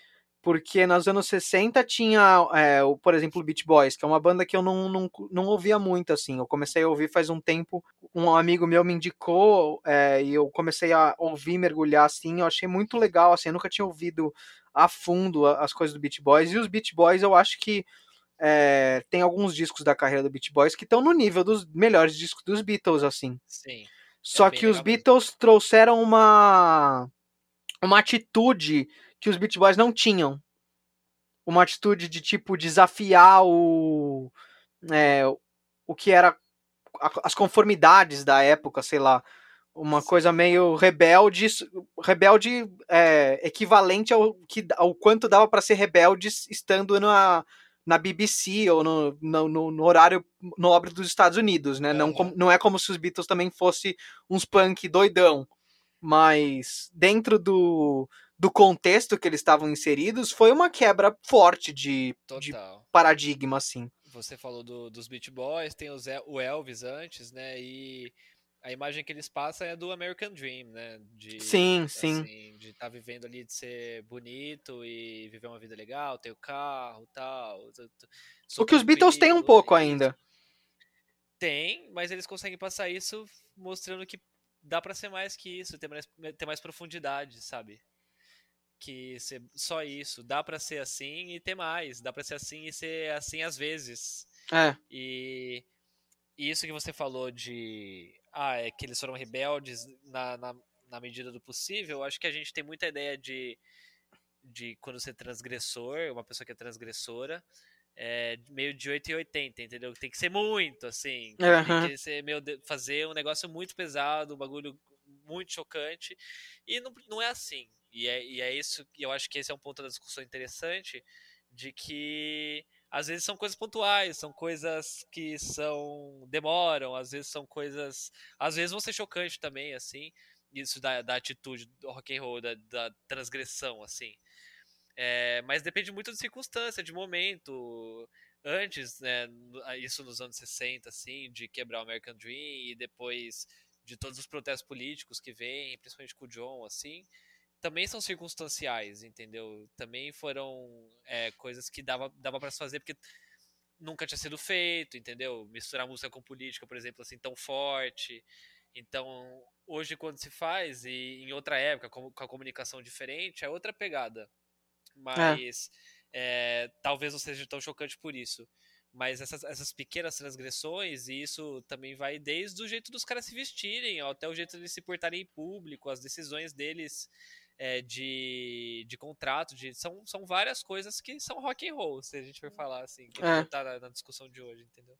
[SPEAKER 2] Porque nos anos 60 tinha, é, o, por exemplo, o Beach Boys, que é uma banda que eu não, não, não ouvia muito, assim. Eu comecei a ouvir faz um tempo, um amigo meu me indicou, é, e eu comecei a ouvir, mergulhar, assim. Eu achei muito legal, assim. Eu nunca tinha ouvido a fundo as coisas do Beach Boys. E os Beach Boys, eu acho que é, tem alguns discos da carreira do Beach Boys que estão no nível dos melhores discos dos Beatles, assim.
[SPEAKER 3] Sim.
[SPEAKER 2] Só
[SPEAKER 3] bem
[SPEAKER 2] que os
[SPEAKER 3] legal mesmo.
[SPEAKER 2] Beatles trouxeram uma uma atitude que os Beach Boys não tinham. Uma atitude de tipo desafiar o é, o que era as conformidades da época, sei lá, uma coisa meio rebelde, rebelde é, equivalente ao que ao quanto dava para ser rebelde estando na na BBC ou no, no, no- horário nobre dos Estados Unidos, né? Não,
[SPEAKER 3] Aham.
[SPEAKER 2] como- não é como se os Beatles também fossem uns punk doidão, mas dentro do, do contexto que eles estavam inseridos, foi uma quebra forte de, de paradigma, assim.
[SPEAKER 3] Você falou do- dos Beach Boys, tem o, Zé- o Elvis antes, né? E a imagem que eles passam é do American Dream, né? De,
[SPEAKER 2] sim, sim.
[SPEAKER 3] Assim, de estar tá vivendo ali, de ser bonito e viver uma vida legal, ter o carro tal.
[SPEAKER 2] O que os Beatles têm um pouco ainda.
[SPEAKER 3] Tem, mas eles conseguem passar isso mostrando que dá para ser mais que isso, ter mais, ter mais profundidade, sabe? Que ser só isso, dá para ser assim e ter mais, dá para ser assim e ser assim às vezes.
[SPEAKER 2] É.
[SPEAKER 3] E, e isso que você falou de ah, é que eles foram rebeldes na, na, na medida do possível, acho que a gente tem muita ideia de, de quando você é transgressor, uma pessoa que é transgressora, é meio de 8 e 80, entendeu? Tem que ser muito, assim.
[SPEAKER 2] Uhum.
[SPEAKER 3] Tem que ser meio, fazer um negócio muito pesado, um bagulho muito chocante. E não, não é assim. E é, e é isso, e eu acho que esse é um ponto da discussão interessante, de que às vezes são coisas pontuais, são coisas que são demoram, às vezes são coisas, às vezes vão ser chocantes também, assim, isso da, da atitude do rock and roll, da, da transgressão, assim. É, mas depende muito de circunstância, de momento. Antes, né, isso nos anos 60, assim, de quebrar o American Dream e depois de todos os protestos políticos que vêm, principalmente com o John, assim, também são circunstanciais, entendeu? Também foram é, coisas que dava, dava para se fazer porque nunca tinha sido feito, entendeu? Misturar música com política, por exemplo, assim, tão forte. Então, hoje, quando se faz, e em outra época, com, com a comunicação diferente, é outra pegada. É. Mas é. É, talvez não seja tão chocante por isso. Mas essas, essas pequenas transgressões, e isso também vai desde o jeito dos caras se vestirem, até o jeito de se portarem em público, as decisões deles é, de, de contrato, de, são, são várias coisas que são rock and roll, se a gente for falar assim, que é. tá na, na, discussão de hoje, entendeu?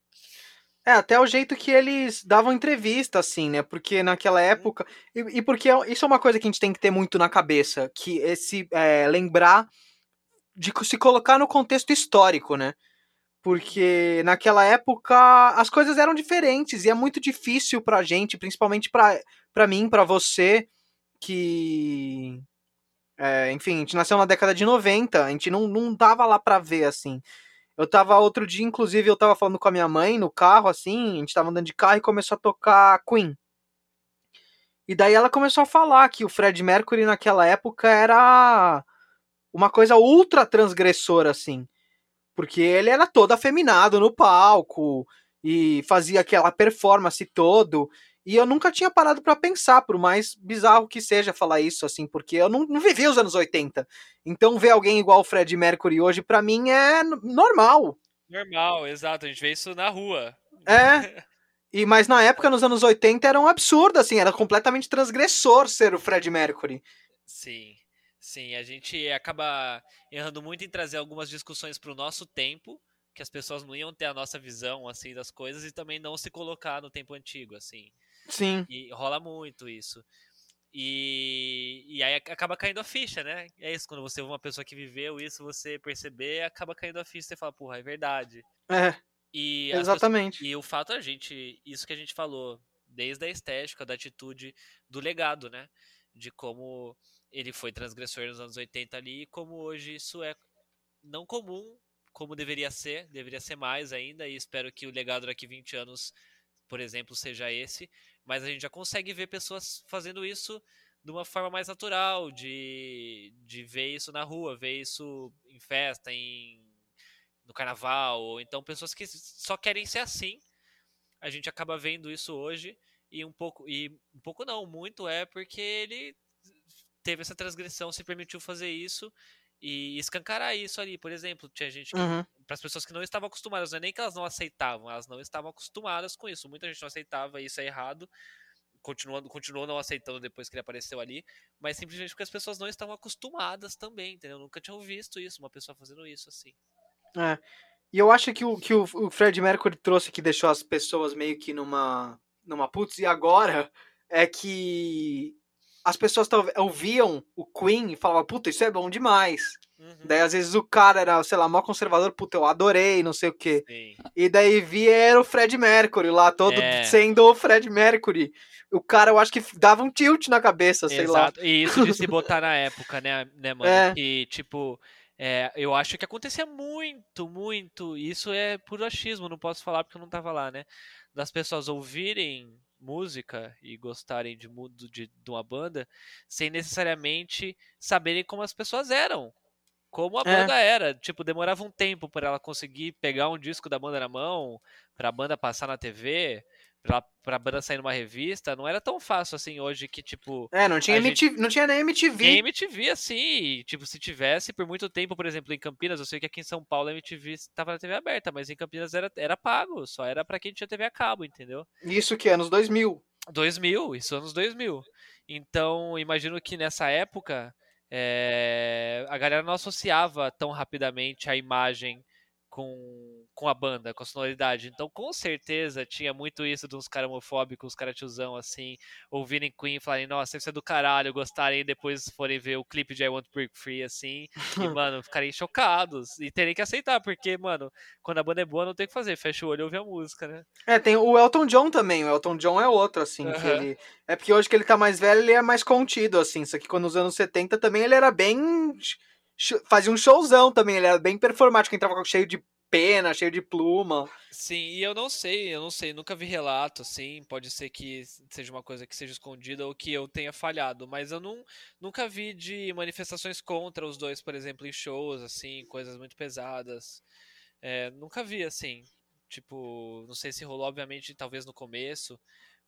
[SPEAKER 2] É, até o jeito que eles davam entrevista, assim, né? Porque naquela uhum. época. E, e, porque é isso é uma coisa que a gente tem que ter muito na cabeça, que esse. É, lembrar de se colocar no contexto histórico, né? Porque naquela época as coisas eram diferentes e é muito difícil pra gente, principalmente pra, pra mim, pra você, que. É, enfim, a gente nasceu na década de 90, a gente não, não tava lá pra ver, assim. Eu tava outro dia, inclusive, eu tava falando com a minha mãe no carro, assim, a gente tava andando de carro e começou a tocar Queen. E daí ela começou a falar que o Fred Mercury naquela época era uma coisa ultra transgressora, assim. Porque ele era todo afeminado no palco e fazia aquela performance todo. E eu nunca tinha parado para pensar, por mais bizarro que seja falar isso, assim, porque eu não, não vivi os anos 80. Então ver alguém igual o Fred Mercury hoje, para mim, é normal.
[SPEAKER 3] Normal, exato. A gente vê isso na rua.
[SPEAKER 2] É. E, mas na época, nos anos 80, era um absurdo, assim, era completamente transgressor ser o Fred Mercury.
[SPEAKER 3] Sim, sim. A gente acaba errando muito em trazer algumas discussões para o nosso tempo, que as pessoas não iam ter a nossa visão, assim, das coisas e também não se colocar no tempo antigo, assim.
[SPEAKER 2] Sim.
[SPEAKER 3] E rola muito isso. E, e aí acaba caindo a ficha, né? É isso, quando você vê uma pessoa que viveu isso, você perceber, acaba caindo a ficha, você fala, porra, é verdade.
[SPEAKER 2] É.
[SPEAKER 3] E
[SPEAKER 2] exatamente.
[SPEAKER 3] Pessoas, e o fato é a gente, isso que a gente falou, desde a estética, da atitude, do legado, né? De como ele foi transgressor nos anos 80 ali, e como hoje isso é não comum, como deveria ser, deveria ser mais ainda, e espero que o legado daqui 20 anos, por exemplo, seja esse, mas a gente já consegue ver pessoas fazendo isso de uma forma mais natural, de, de ver isso na rua, ver isso em festa, em, no carnaval, ou então pessoas que só querem ser assim. A gente acaba vendo isso hoje e um pouco e um pouco não, muito é porque ele teve essa transgressão, se permitiu fazer isso e escancarar isso ali. Por exemplo, tinha gente que, uhum. para as pessoas que não estavam acostumadas, não é nem que elas não aceitavam, elas não estavam acostumadas com isso. Muita gente não aceitava, isso é errado. Continuando, continuou não aceitando depois que ele apareceu ali, mas simplesmente porque as pessoas não estavam acostumadas também, entendeu? Nunca tinham visto isso, uma pessoa fazendo isso assim.
[SPEAKER 2] É. E eu acho que o que o Fred Mercury trouxe que deixou as pessoas meio que numa numa putz e agora é que as pessoas ouviam o Queen e falavam, puta, isso é bom demais. Uhum. Daí, às vezes, o cara era, sei lá, mó conservador, puta, eu adorei, não sei o quê. Sim. E daí via o Fred Mercury lá, todo é. sendo o Fred Mercury. O cara, eu acho que dava um tilt na cabeça, sei
[SPEAKER 3] Exato.
[SPEAKER 2] lá.
[SPEAKER 3] E isso de se botar na época, né, né mano? É. Que, tipo, É, eu acho que acontecia muito, muito. Isso é puro achismo, não posso falar porque eu não tava lá, né? Das pessoas ouvirem música e gostarem de, de, de uma banda sem necessariamente saberem como as pessoas eram. Como a
[SPEAKER 2] É.
[SPEAKER 3] banda era. Tipo, demorava um tempo para ela conseguir pegar um disco da banda na mão, pra banda passar na TV, pra, pra banda sair numa revista. Não era tão fácil assim hoje que, tipo,
[SPEAKER 2] É, não tinha,
[SPEAKER 3] A gente-
[SPEAKER 2] MTV, não tinha nem MTV.
[SPEAKER 3] Game MTV, assim, e, tipo, se tivesse por muito tempo, por exemplo, em Campinas, eu sei que aqui em São Paulo a MTV estava na TV aberta, mas em Campinas era, era pago, só era pra quem tinha TV a cabo, entendeu?
[SPEAKER 2] Isso que anos 2000.
[SPEAKER 3] 2000, isso anos 2000. Então, imagino que nessa época eh, a galera não associava tão rapidamente a imagem com, com a banda, com a sonoridade. Então, com certeza, tinha muito isso de uns caras homofóbicos, uns caras tiozão, assim, ouvirem Queen e falarem, nossa, isso é do caralho, gostarem e depois forem ver o clipe de I Want to Break Free, assim, e, mano, ficarem chocados e terem que aceitar, porque, mano, quando a banda é boa, não tem o que fazer, fecha o olho e ouve a música, né?
[SPEAKER 2] É, tem o Elton John também. O Elton John é outro, assim. que
[SPEAKER 3] Aham.
[SPEAKER 2] ele... É porque hoje que ele tá mais velho, ele é mais contido, assim. Só que quando nos anos 70 também ele era bem. Fazia um showzão também, ele era bem performático, entrava cheio de pena, cheio de pluma.
[SPEAKER 3] Sim, e eu não sei, eu não sei, nunca vi relato, assim, pode ser que seja uma coisa que seja escondida ou que eu tenha falhado, mas eu não, nunca vi de manifestações contra os dois, por exemplo, em shows, assim, coisas muito pesadas. É, nunca vi, assim, tipo, não sei se rolou, obviamente, talvez no começo,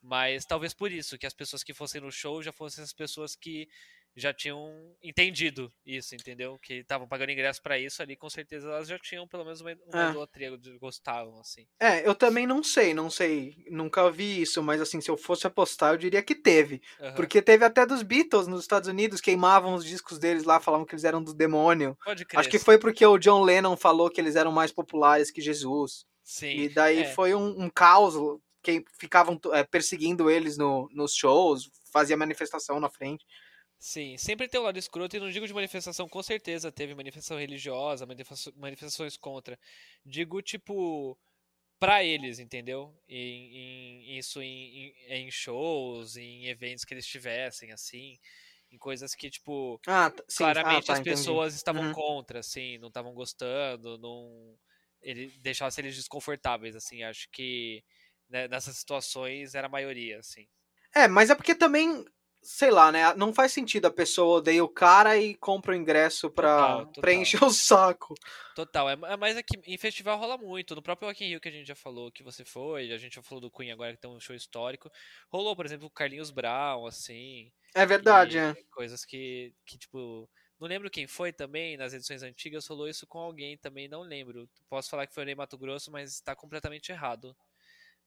[SPEAKER 3] mas talvez por isso, que as pessoas que fossem no show já fossem as pessoas que já tinham entendido isso, entendeu? Que estavam pagando ingresso pra isso ali, com certeza elas já tinham pelo menos uma, uma
[SPEAKER 2] É.
[SPEAKER 3] idolatria, gostavam, assim.
[SPEAKER 2] É, eu também não sei, não sei. Nunca vi isso, mas assim, se eu fosse apostar, eu diria que teve.
[SPEAKER 3] Aham.
[SPEAKER 2] Porque teve até dos Beatles nos Estados Unidos, queimavam os discos deles lá, falavam que eles eram do demônio.
[SPEAKER 3] Pode crer.
[SPEAKER 2] Acho que foi porque o John Lennon falou que eles eram mais populares que Jesus.
[SPEAKER 3] Sim.
[SPEAKER 2] E daí
[SPEAKER 3] é.
[SPEAKER 2] foi um, um caos, que ficavam é, perseguindo eles no, nos shows, fazia manifestação na frente.
[SPEAKER 3] Sim, sempre tem o lado escroto, e não digo de manifestação, com certeza teve manifestação religiosa, manifesta- manifestações contra. Digo, tipo, pra eles, entendeu? Em, em- isso em, em, shows, em eventos que eles tivessem, assim, em coisas que, tipo,
[SPEAKER 2] Ah, t- sim,
[SPEAKER 3] claramente
[SPEAKER 2] ah, tá,
[SPEAKER 3] as
[SPEAKER 2] entendi.
[SPEAKER 3] pessoas estavam
[SPEAKER 2] Uhum.
[SPEAKER 3] contra, assim, não estavam gostando, não ele deixasse eles desconfortáveis, assim, acho que né, nessas situações era a maioria, assim.
[SPEAKER 2] É, mas é porque também, sei lá, né? Não faz sentido a pessoa odeia o cara e compra o ingresso pra,
[SPEAKER 3] Total,
[SPEAKER 2] pra
[SPEAKER 3] total.
[SPEAKER 2] encher o saco.
[SPEAKER 3] Total, é, é mais aqui em festival rola muito. No próprio Rock in Rio que a gente já falou que você foi, a gente já falou do Queen agora que tem um show histórico. Rolou, por exemplo, o Carlinhos Brown, assim.
[SPEAKER 2] É verdade, é.
[SPEAKER 3] Coisas que, que, tipo. Não lembro quem foi também, nas edições antigas rolou isso com alguém também, não lembro. Posso falar que foi o Ney Mato Grosso, mas está completamente errado.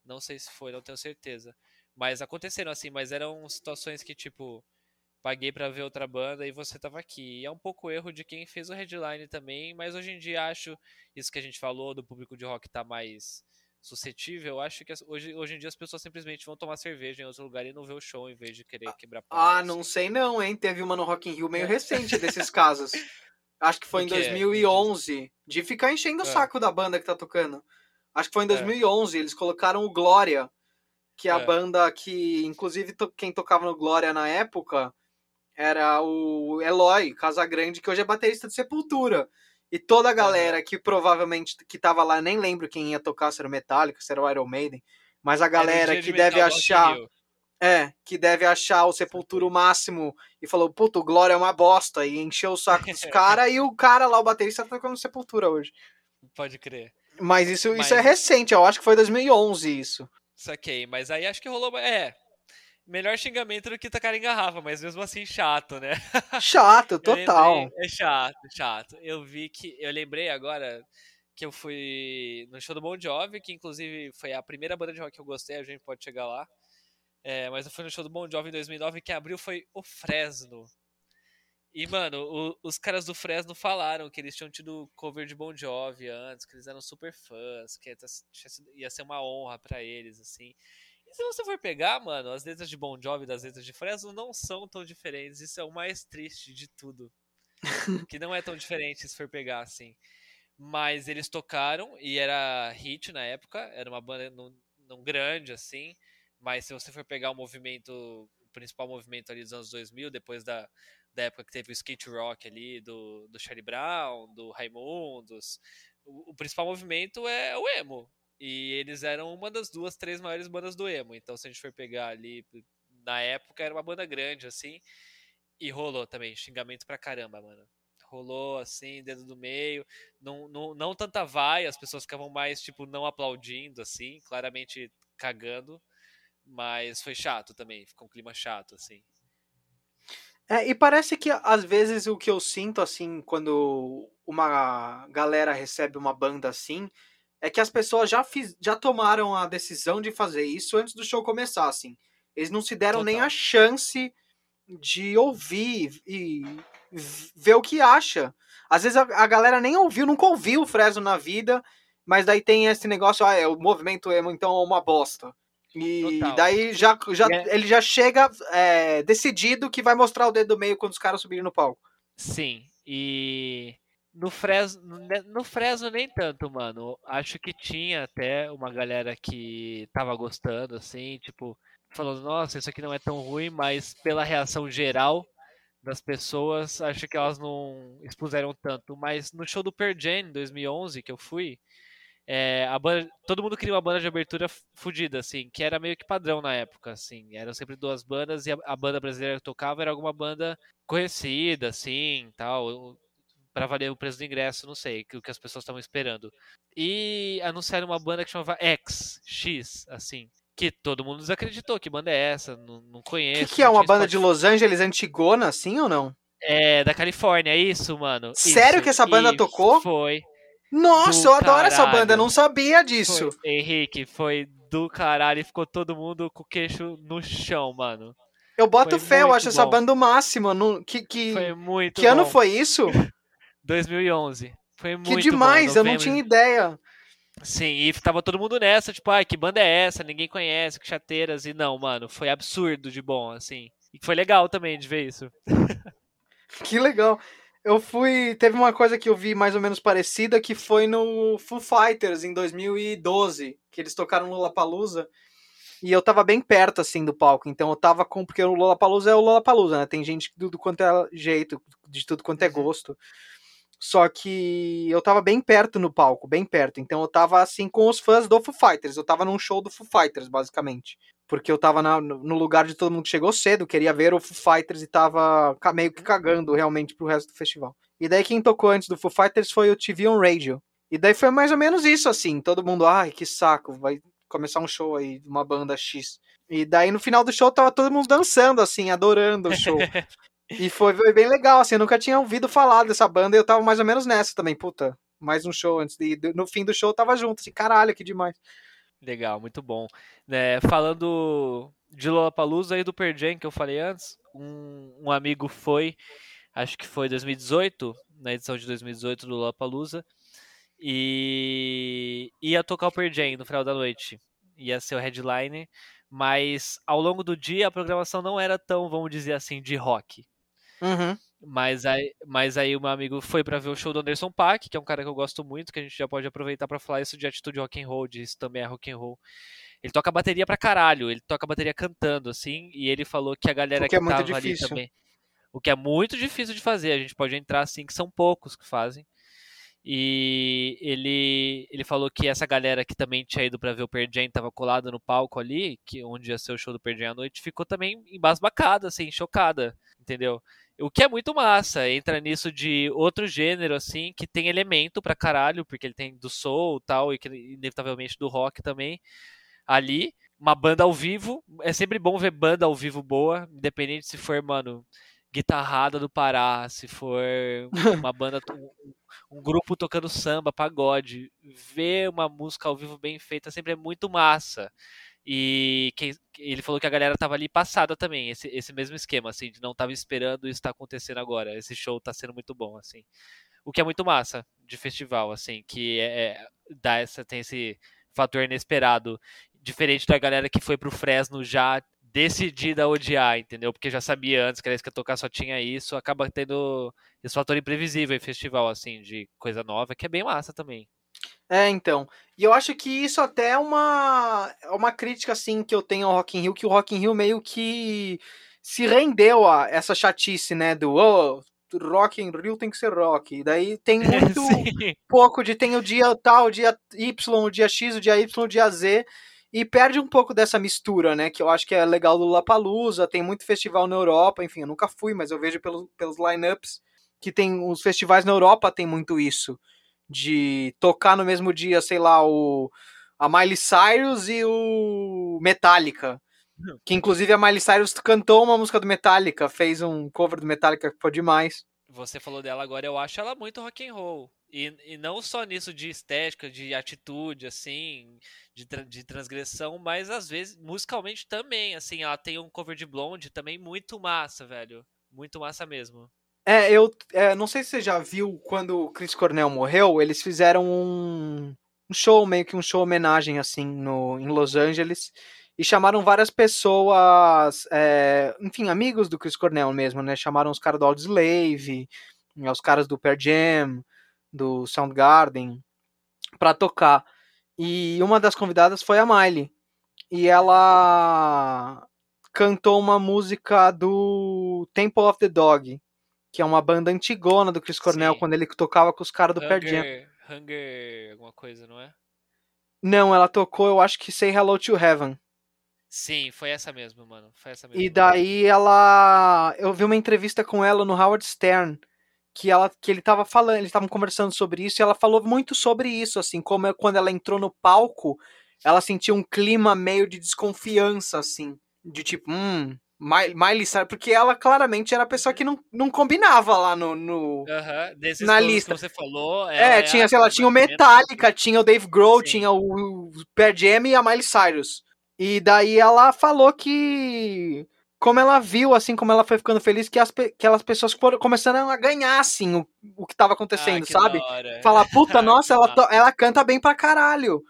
[SPEAKER 3] Não sei se foi, não tenho certeza. Mas aconteceram assim, mas eram situações que, tipo, paguei pra ver outra banda e você tava aqui. E é um pouco erro de quem fez o headline também, mas hoje em dia acho isso que a gente falou do público de rock tá mais suscetível. Acho que hoje, hoje em dia as pessoas simplesmente vão tomar cerveja em outro lugar e não ver o show em vez de querer quebrar pau.
[SPEAKER 2] Ah,
[SPEAKER 3] assim.
[SPEAKER 2] não sei não, hein? Teve uma no Rock in Rio meio
[SPEAKER 3] É.
[SPEAKER 2] recente desses casos. Acho que foi em
[SPEAKER 3] quê?
[SPEAKER 2] 2011, de ficar enchendo o
[SPEAKER 3] É.
[SPEAKER 2] saco da banda que tá tocando. Acho que foi em
[SPEAKER 3] É.
[SPEAKER 2] 2011, eles colocaram o Glória, que é a banda que, inclusive, to- quem tocava no Glória na época era o Eloy Casagrande, que hoje é baterista de Sepultura. E toda a galera que provavelmente que tava lá, nem lembro quem ia tocar, se era o Metallica, se era o Iron Maiden, mas a galera
[SPEAKER 3] dia de
[SPEAKER 2] que deve
[SPEAKER 3] metal
[SPEAKER 2] achar é, que deve achar o Sepultura o máximo e falou, puto, o Glória é uma bosta, e encheu o saco dos caras, e o cara lá, o baterista, tá tocando Sepultura hoje.
[SPEAKER 3] Pode crer.
[SPEAKER 2] Mas isso, isso
[SPEAKER 3] Mas-
[SPEAKER 2] é recente, eu acho que foi 2011 isso.
[SPEAKER 3] Saquei, mas aí acho que rolou. É. Melhor xingamento do que tacar em garrafa, mas mesmo assim chato, né?
[SPEAKER 2] Chato, total.
[SPEAKER 3] lembrei- é chato, chato. Eu vi que. Eu lembrei agora que eu fui no show do Bon Jovi, que inclusive foi a primeira banda de rock que eu gostei, a gente pode chegar lá. É, mas eu fui no show do Bon Jovi em 2009 e quem abriu foi o Fresno. E, mano, o- os caras do Fresno falaram que eles tinham tido cover de Bon Jovi antes, que eles eram super fãs, que ia sido- ia ser uma honra pra eles, assim. E se você for pegar, mano, as letras de Bon Jovi das letras de Fresno não são tão diferentes. Isso é o mais triste de tudo. que não é tão diferente se for pegar, assim. Mas eles tocaram e era hit na época, era uma banda não, não grande, assim. Mas se você for pegar o movimento, o principal movimento ali dos anos 2000, depois da, da época que teve o skate rock ali, do, do Charlie Brown, do Raimundos. O, o principal movimento é o emo. E eles eram uma das duas, três maiores bandas do emo. Então, se a gente for pegar ali, na época era uma banda grande, assim. E rolou também, xingamento pra caramba, mano. Rolou assim, dedo do meio. Não, não, não tanta vai, as pessoas ficavam mais, tipo, não aplaudindo, assim, claramente cagando. Mas foi chato também, ficou um clima chato, assim.
[SPEAKER 2] É, e parece que às vezes o que eu sinto, assim, quando uma galera recebe uma banda assim, é que as pessoas já, fiz, já tomaram a decisão de fazer isso antes do show começar, assim. Eles não se deram Total. nem a chance de ouvir e ver o que acha. Às vezes a, a, galera nem ouviu, nunca ouviu o Fresno na vida, mas daí tem esse negócio, ah, é, o movimento emo então é uma bosta. E Total. daí já, já, é... ele já chega é, decidido que vai mostrar o dedo do meio quando os caras subirem no palco.
[SPEAKER 3] Sim, e no Fresno, no Fresno nem tanto, mano. Acho que tinha até uma galera que tava gostando, assim, tipo, falando, nossa, isso aqui não é tão ruim, mas pela reação geral das pessoas, acho que elas não expuseram tanto. Mas no show do Per Jam, em 2011, que eu fui, é, a banda, todo mundo queria uma banda de abertura fodida, assim, que era meio que padrão na época, assim. Eram sempre duas bandas e a, a banda brasileira que tocava era alguma banda conhecida, assim, tal para valer o preço do ingresso, não sei, o que as pessoas estavam esperando. E anunciaram uma banda que chamava X, X, assim, que todo mundo desacreditou, que banda é essa, não, não conheço.
[SPEAKER 2] O que, que é uma banda de Los Angeles antigona, assim ou não?
[SPEAKER 3] É, da Califórnia, é isso, mano.
[SPEAKER 2] Sério
[SPEAKER 3] isso,
[SPEAKER 2] que essa banda
[SPEAKER 3] isso,
[SPEAKER 2] tocou?
[SPEAKER 3] Foi.
[SPEAKER 2] Nossa, eu adoro essa banda, não sabia disso.
[SPEAKER 3] Foi, Henrique, foi do caralho e ficou todo mundo com o queixo no chão, mano.
[SPEAKER 2] Eu boto foi fé, eu acho bom. essa banda o máximo. No, que, que,
[SPEAKER 3] foi muito
[SPEAKER 2] Que bom. ano foi isso?
[SPEAKER 3] 2011. Foi muito
[SPEAKER 2] Que demais,
[SPEAKER 3] bom,
[SPEAKER 2] eu não tinha ideia.
[SPEAKER 3] Sim, e tava todo mundo nessa, tipo, ai, que banda é essa? Ninguém conhece, que chateiras. E não, mano, foi absurdo de bom, assim. E foi legal também de ver isso.
[SPEAKER 2] que legal. Eu fui. Teve uma coisa que eu vi mais ou menos parecida que foi no Foo Fighters em 2012, que eles tocaram no Lollapalooza. E eu tava bem perto, assim, do palco. Então eu tava com. Porque o Lollapalooza é o Lollapalooza, né? Tem gente de tudo quanto é jeito, de tudo quanto é uhum. gosto. Só que eu tava bem perto no palco, bem perto. Então eu tava assim com os fãs do Foo Fighters. Eu tava num show do Foo Fighters, basicamente. Porque eu tava na, no lugar de todo mundo que chegou cedo, queria ver o Foo Fighters e tava meio que cagando realmente pro resto do festival. E daí quem tocou antes do Foo Fighters foi o TV on Radio. E daí foi mais ou menos isso, assim. Todo mundo, ai, que saco, vai começar um show aí de uma banda X. E daí no final do show tava todo mundo dançando, assim, adorando o show. E foi, foi, bem legal, assim, eu nunca tinha ouvido falar dessa banda e eu tava mais ou menos nessa também, puta, mais um show antes de, no fim do show eu tava junto, assim, caralho, que demais.
[SPEAKER 3] Legal, muito bom. É, falando de Lollapalooza aí do Perjam que eu falei antes, um, um amigo foi, acho que foi 2018, na edição de 2018 do Lollapalooza, e ia tocar o Perjam no final da noite, ia ser o headline, mas ao longo do dia a programação não era tão, vamos dizer assim, de rock.
[SPEAKER 2] Uhum.
[SPEAKER 3] Mas aí, mas aí o meu amigo foi para ver o show do Anderson Paak, que é um cara que eu gosto muito, que a gente já pode aproveitar para falar isso de atitude rock and roll, de isso também é rock and roll. Ele toca bateria pra caralho, ele toca bateria cantando, assim, e ele falou que a galera que,
[SPEAKER 2] é
[SPEAKER 3] tava
[SPEAKER 2] difícil.
[SPEAKER 3] ali também. O que é muito difícil de fazer, a gente pode entrar assim, que são poucos que fazem. E ele, ele falou que essa galera que também tinha ido para ver o Per Jam tava colada no palco ali, que onde ia ser o show do Per Jam à noite, ficou também embasbacada, assim, chocada, entendeu? O que é muito massa, entra nisso de outro gênero, assim, que tem elemento pra caralho, porque ele tem do soul e tal, e que, inevitavelmente do rock também, ali. Uma banda ao vivo, é sempre bom ver banda ao vivo boa, independente se for, mano, guitarrada do Pará, se for uma banda, um, um, grupo tocando samba, pagode, ver uma música ao vivo bem feita sempre é muito massa. E ele falou que a galera tava ali passada também, esse, esse mesmo esquema, assim, de não tava esperando isso tá acontecendo agora. Esse show tá sendo muito bom, assim. O que é muito massa de festival, assim, que é, é dá essa, tem esse fator inesperado. Diferente da galera que foi pro Fresno já decidida a odiar, entendeu? Porque já sabia antes que era isso que ia tocar, só tinha isso, acaba tendo esse fator imprevisível em festival, assim, de coisa nova, que é bem massa também.
[SPEAKER 2] É, então. E eu acho que isso até é uma, é uma crítica, assim, que eu tenho ao Rock in Rio, que o Rock in Rio meio que se rendeu a essa chatice, né? Do oh, rock in Rio tem que ser rock. E daí tem muito pouco de tem o dia tal, o dia Y, o dia X, o dia Y, o dia Z. E perde um pouco dessa mistura, né? Que eu acho que é legal do Lapalusa, tem muito festival na Europa, enfim, eu nunca fui, mas eu vejo pelos, pelos lineups que tem os festivais na Europa tem muito isso. De tocar no mesmo dia, sei lá, o a Miley Cyrus e o Metallica. Que inclusive a Miley Cyrus cantou uma música do Metallica, fez um cover do Metallica que foi demais.
[SPEAKER 3] Você falou dela agora, eu acho ela muito rock and roll. E, e não só nisso de estética, de atitude, assim, de, de transgressão, mas às vezes, musicalmente também, assim, ela tem um cover de Blonde também muito massa, velho. Muito massa mesmo.
[SPEAKER 2] É, eu é, não sei se você já viu quando o Chris Cornell morreu, eles fizeram um, um show, meio que um show homenagem, assim, no, em Los Angeles e chamaram várias pessoas, é, enfim, amigos do Chris Cornell mesmo, né? Chamaram os caras do Audioslave, né, os caras do Pearl Jam, do Soundgarden, para tocar. E uma das convidadas foi a Miley. E ela cantou uma música do Temple of the Dog, que é uma banda antigona do Chris Cornell, Sim. quando ele tocava com os caras do Pearl Jam.
[SPEAKER 3] Hunger, alguma coisa, não é?
[SPEAKER 2] Não, ela tocou, eu acho que Say Hello to Heaven.
[SPEAKER 3] Sim, foi essa mesmo, mano. Foi essa mesmo.
[SPEAKER 2] E daí ela. Eu vi uma entrevista com ela no Howard Stern. Que, ela, que ele tava falando, eles estavam conversando sobre isso, e ela falou muito sobre isso, assim, como é, quando ela entrou no palco, ela sentiu um clima meio de desconfiança, assim. De tipo, hum, Miley Cyrus, porque ela claramente era a pessoa que não, não combinava lá no, no
[SPEAKER 3] na lista. que você falou.
[SPEAKER 2] É, é tinha, sei lá, tinha o Metallica, tinha o Dave Grohl, Sim. tinha o, Pearl Jam e a Miley Cyrus. E daí ela falou que como ela viu, assim, como ela foi ficando feliz, que, as, que aquelas pessoas foram, começaram a ganhar, assim, o, o que tava acontecendo, ah, sabe? Falar, puta, nossa, ela, ela canta bem pra caralho.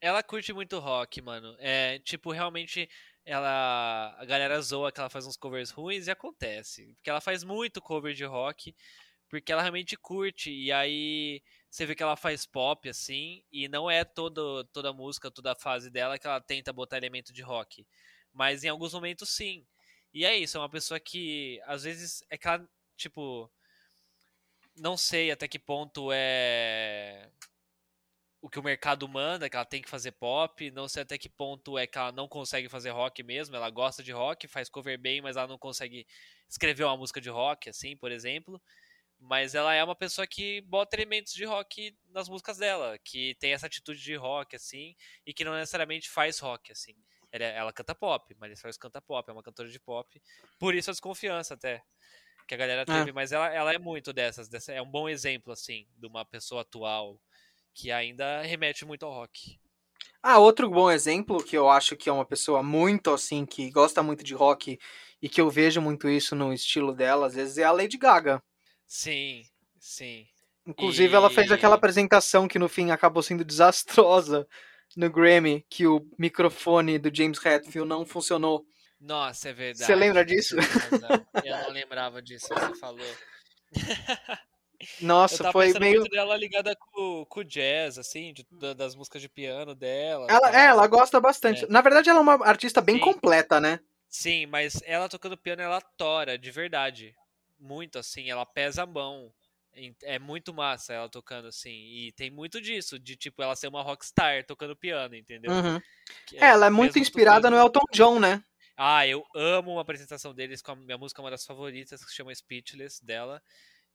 [SPEAKER 3] Ela curte muito rock, mano. É, tipo, realmente, ela. A galera zoa que ela faz uns covers ruins e acontece. Porque ela faz muito cover de rock, porque ela realmente curte. E aí você vê que ela faz pop, assim, e não é todo, toda música, toda fase dela que ela tenta botar elemento de rock. Mas em alguns momentos, sim. E é isso, é uma pessoa que, às vezes, é que ela, tipo, não sei até que ponto é o que o mercado manda, que ela tem que fazer pop, não sei até que ponto é que ela não consegue fazer rock mesmo, ela gosta de rock, faz cover bem, mas ela não consegue escrever uma música de rock, assim, por exemplo. Mas ela é uma pessoa que bota elementos de rock nas músicas dela, que tem essa atitude de rock, assim, e que não necessariamente faz rock, assim. Ela, ela canta pop, mas faz canta pop, é uma cantora de pop. Por isso a desconfiança até que a galera teve, é. mas ela, ela é muito dessas, dessa, é um bom exemplo, assim, de uma pessoa atual que ainda remete muito ao rock.
[SPEAKER 2] Ah, outro bom exemplo que eu acho que é uma pessoa muito assim, que gosta muito de rock e que eu vejo muito isso no estilo dela, às vezes, é a Lady Gaga.
[SPEAKER 3] Sim, sim.
[SPEAKER 2] Inclusive, e... ela fez aquela apresentação que no fim acabou sendo desastrosa no Grammy, que o microfone do James Hetfield não funcionou.
[SPEAKER 3] Nossa, é verdade.
[SPEAKER 2] Você lembra disso?
[SPEAKER 3] Eu não lembrava disso você falou.
[SPEAKER 2] Nossa, foi meio.
[SPEAKER 3] muito dela ligada com, com o jazz, assim, de, das músicas de piano dela.
[SPEAKER 2] Ela, é, ela gosta bastante. É. Na verdade, ela é uma artista bem Sim. completa, né?
[SPEAKER 3] Sim, mas ela tocando piano, ela tora, de verdade muito, assim, ela pesa a mão. É muito massa ela tocando assim. E tem muito disso, de tipo, ela ser uma rockstar tocando piano, entendeu?
[SPEAKER 2] Uhum. É, ela é muito inspirada no Elton John, né?
[SPEAKER 3] Ah, eu amo uma apresentação deles com a minha música, uma das favoritas, que se chama Speechless dela.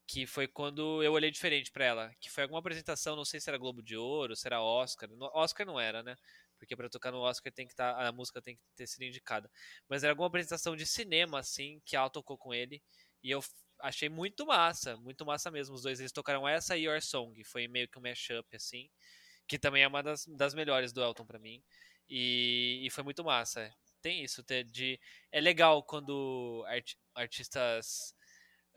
[SPEAKER 3] Que foi quando eu olhei diferente para ela. Que foi alguma apresentação, não sei se era Globo de Ouro, se era Oscar. Oscar não era, né? Porque para tocar no Oscar tem que estar. Tá, a música tem que ter sido indicada. Mas era alguma apresentação de cinema, assim, que ela tocou com ele. E eu achei muito massa, muito massa mesmo. Os dois eles tocaram essa e Your Song, foi meio que um mashup assim, que também é uma das, das melhores do Elton para mim. E, e, foi muito massa. Tem isso de é legal quando art, artistas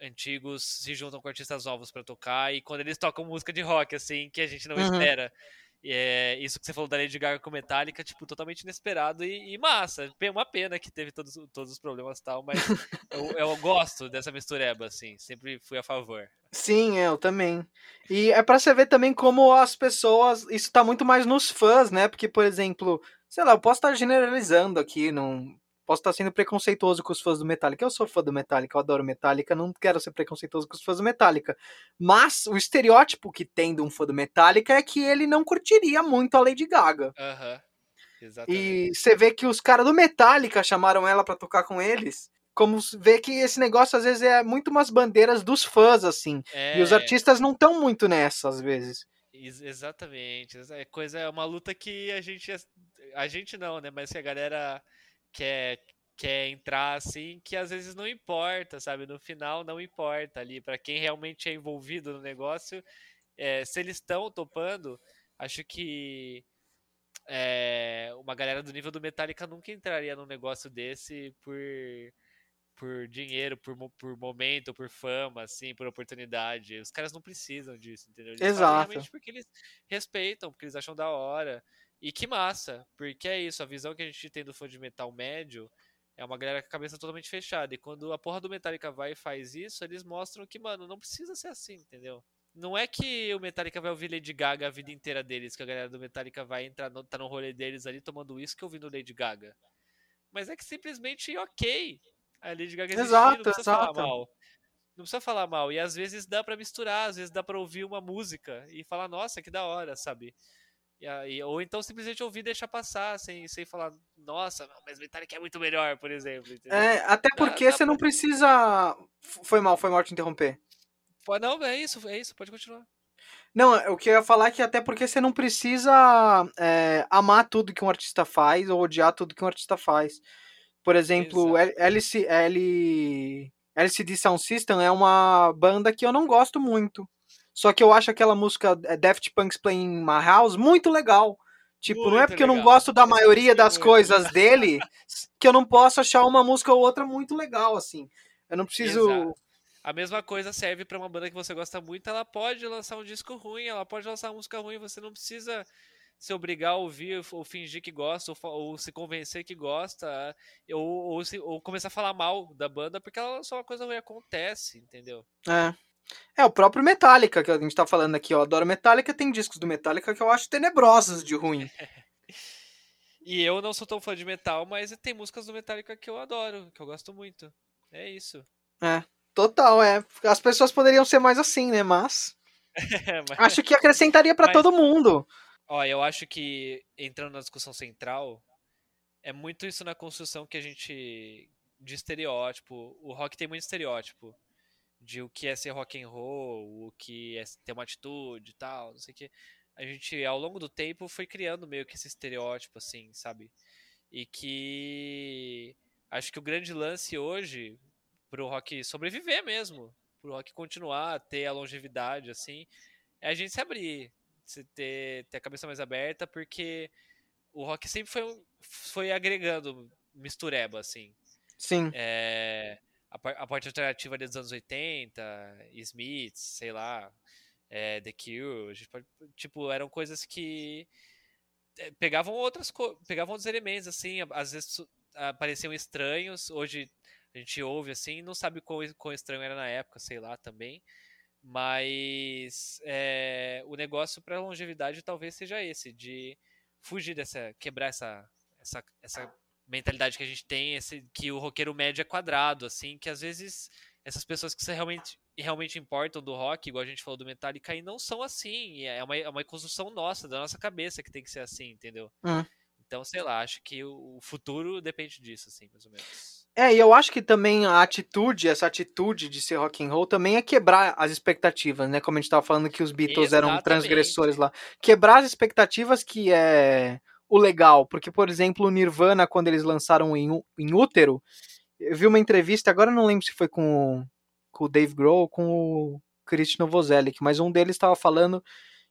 [SPEAKER 3] antigos se juntam com artistas novos para tocar e quando eles tocam música de rock assim que a gente não uhum. espera. É, isso que você falou da Lady Gaga com Metallica, tipo, totalmente inesperado e, e massa. Uma pena que teve todos, todos os problemas e tal, mas eu, eu, gosto dessa mistureba, assim. Sempre fui a favor.
[SPEAKER 2] Sim, eu também. E é para você ver também como as pessoas. Isso tá muito mais nos fãs, né? Porque, por exemplo, sei lá, eu posso estar generalizando aqui, não. Posso estar sendo preconceituoso com os fãs do Metallica. Eu sou fã do Metallica, eu adoro Metallica, não quero ser preconceituoso com os fãs do Metallica. Mas o estereótipo que tem de um fã do Metallica é que ele não curtiria muito a Lady Gaga.
[SPEAKER 3] Aham.
[SPEAKER 2] E
[SPEAKER 3] Exatamente.
[SPEAKER 2] você vê que os caras do Metallica chamaram ela pra tocar com eles. Como vê que esse negócio às vezes é muito umas bandeiras dos fãs, assim. E os
[SPEAKER 3] É,
[SPEAKER 2] artistas não estão muito nessa, às vezes.
[SPEAKER 3] ex- exatamente. É coisa, é uma luta que a gente. A gente não, né? Mas que a galera quer, quer entrar assim, que às vezes não importa, sabe? No final não importa ali. Pra quem realmente é envolvido no negócio, é, se eles estão topando, acho que. é, uma galera do nível do Metallica nunca entraria num negócio desse por, por dinheiro, por, por momento, por fama, assim, por oportunidade. Os caras não precisam disso, entendeu? Eles
[SPEAKER 2] Exato.
[SPEAKER 3] realmente porque eles respeitam, porque eles acham da hora. E que massa, porque é isso, a visão que a gente tem do fã de metal médio é uma galera com a cabeça totalmente fechada. E quando a porra do Metallica vai e faz isso, eles mostram que, mano, não precisa ser assim, entendeu? Não é que o Metallica vai ouvir Lady Gaga a vida inteira deles, que a galera do Metallica vai entrar no, tá no rolê deles ali tomando uísque ouvindo Lady Gaga. Mas é que simplesmente ok. A Lady Gaga existir,
[SPEAKER 2] Exato,
[SPEAKER 3] não precisa falar
[SPEAKER 2] exato.
[SPEAKER 3] mal. Não precisa falar mal. E às vezes dá pra misturar, às vezes dá pra ouvir uma música e falar, nossa, que da hora, sabe? E aí, ou então simplesmente ouvir e deixar passar, sem, sem falar, nossa, não, mas Metallica é muito melhor, por exemplo. Entendeu?
[SPEAKER 2] É, até
[SPEAKER 3] Dá-
[SPEAKER 2] porque
[SPEAKER 3] dá
[SPEAKER 2] você não
[SPEAKER 3] pra-
[SPEAKER 2] precisa. F- Foi mal, foi mal te interromper.
[SPEAKER 3] Pô, Não, é isso, é isso, pode continuar.
[SPEAKER 2] Não, o que eu ia falar é que até porque você não precisa é, amar tudo que um artista faz ou odiar tudo que um artista faz. Por exemplo, LC, L, LCD Sound System é uma banda que eu não gosto muito. Só que eu acho aquela música é, Daft Punk's Playing in My House muito legal. Tipo, não é
[SPEAKER 3] Muito
[SPEAKER 2] porque eu não
[SPEAKER 3] legal.
[SPEAKER 2] gosto da maioria
[SPEAKER 3] é
[SPEAKER 2] das
[SPEAKER 3] muito
[SPEAKER 2] coisas dele que eu não posso achar uma música ou outra muito legal, assim. Eu não preciso.
[SPEAKER 3] Exato. A mesma coisa serve pra uma banda que você gosta muito, ela pode lançar um disco ruim, ela pode lançar uma música ruim, você não precisa se obrigar a ouvir ou fingir que gosta, ou, ou se convencer que gosta, ou, ou, se- ou começar a falar mal da banda porque ela lançou uma coisa ruim, acontece, entendeu?
[SPEAKER 2] É. É, o próprio Metallica, que a gente tá falando aqui, ó. Eu adoro Metallica, tem discos do Metallica que eu acho tenebrosos de ruim.
[SPEAKER 3] E eu não sou tão fã de metal, mas tem músicas do Metallica que eu adoro, que eu gosto muito. É isso.
[SPEAKER 2] Total, é. As pessoas poderiam ser mais assim, né? Mas
[SPEAKER 3] Mas-
[SPEAKER 2] acho que acrescentaria pra
[SPEAKER 3] Mas-
[SPEAKER 2] todo mundo.
[SPEAKER 3] Ó, eu acho que entrando na discussão central, é muito isso na construção que a gente de estereótipo. O rock tem muito estereótipo de o que é ser rock and roll, o que é ter uma atitude e tal, não sei o que. A gente ao longo do tempo foi criando meio que esse estereótipo assim, sabe? E que acho que o grande lance hoje pro rock sobreviver mesmo, pro rock continuar, ter a longevidade assim, é a gente se abrir, você ter, ter a cabeça mais aberta, porque o rock sempre foi, foi agregando mistureba, assim.
[SPEAKER 2] Sim.
[SPEAKER 3] É, a, par- a parte alternativa dos anos 80, Smiths, sei lá, é, The Cure, tipo, eram coisas que é, pegavam outras pegavam outros elementos, assim, às vezes su- ah, pareciam estranhos, hoje a gente ouve assim, não sabe quão, quão estranho era na época, sei lá, também. Mas é, o negócio para longevidade talvez seja esse, de fugir dessa, quebrar essa, essa, essa mentalidade que a gente tem, esse, que o roqueiro médio é quadrado, assim, que às vezes essas pessoas que realmente, realmente importam do rock, igual a gente falou do Metallica, aí não são assim, é uma, é uma construção nossa, da nossa cabeça que tem que ser assim, entendeu?
[SPEAKER 2] Hum.
[SPEAKER 3] Então, sei lá, acho que o, futuro depende disso, assim, mais ou menos.
[SPEAKER 2] É, e eu acho que também a atitude, essa atitude de ser rock and roll também é quebrar as expectativas, né? Como a gente tava falando que os Beatles eram
[SPEAKER 3] Exatamente.
[SPEAKER 2] transgressores lá. Quebrar as expectativas que é o legal, porque por exemplo, o Nirvana quando eles lançaram em, em Útero, eu vi uma entrevista, agora não lembro se foi com, com o Dave Grohl ou com o Christian Novoselic, mas um deles estava falando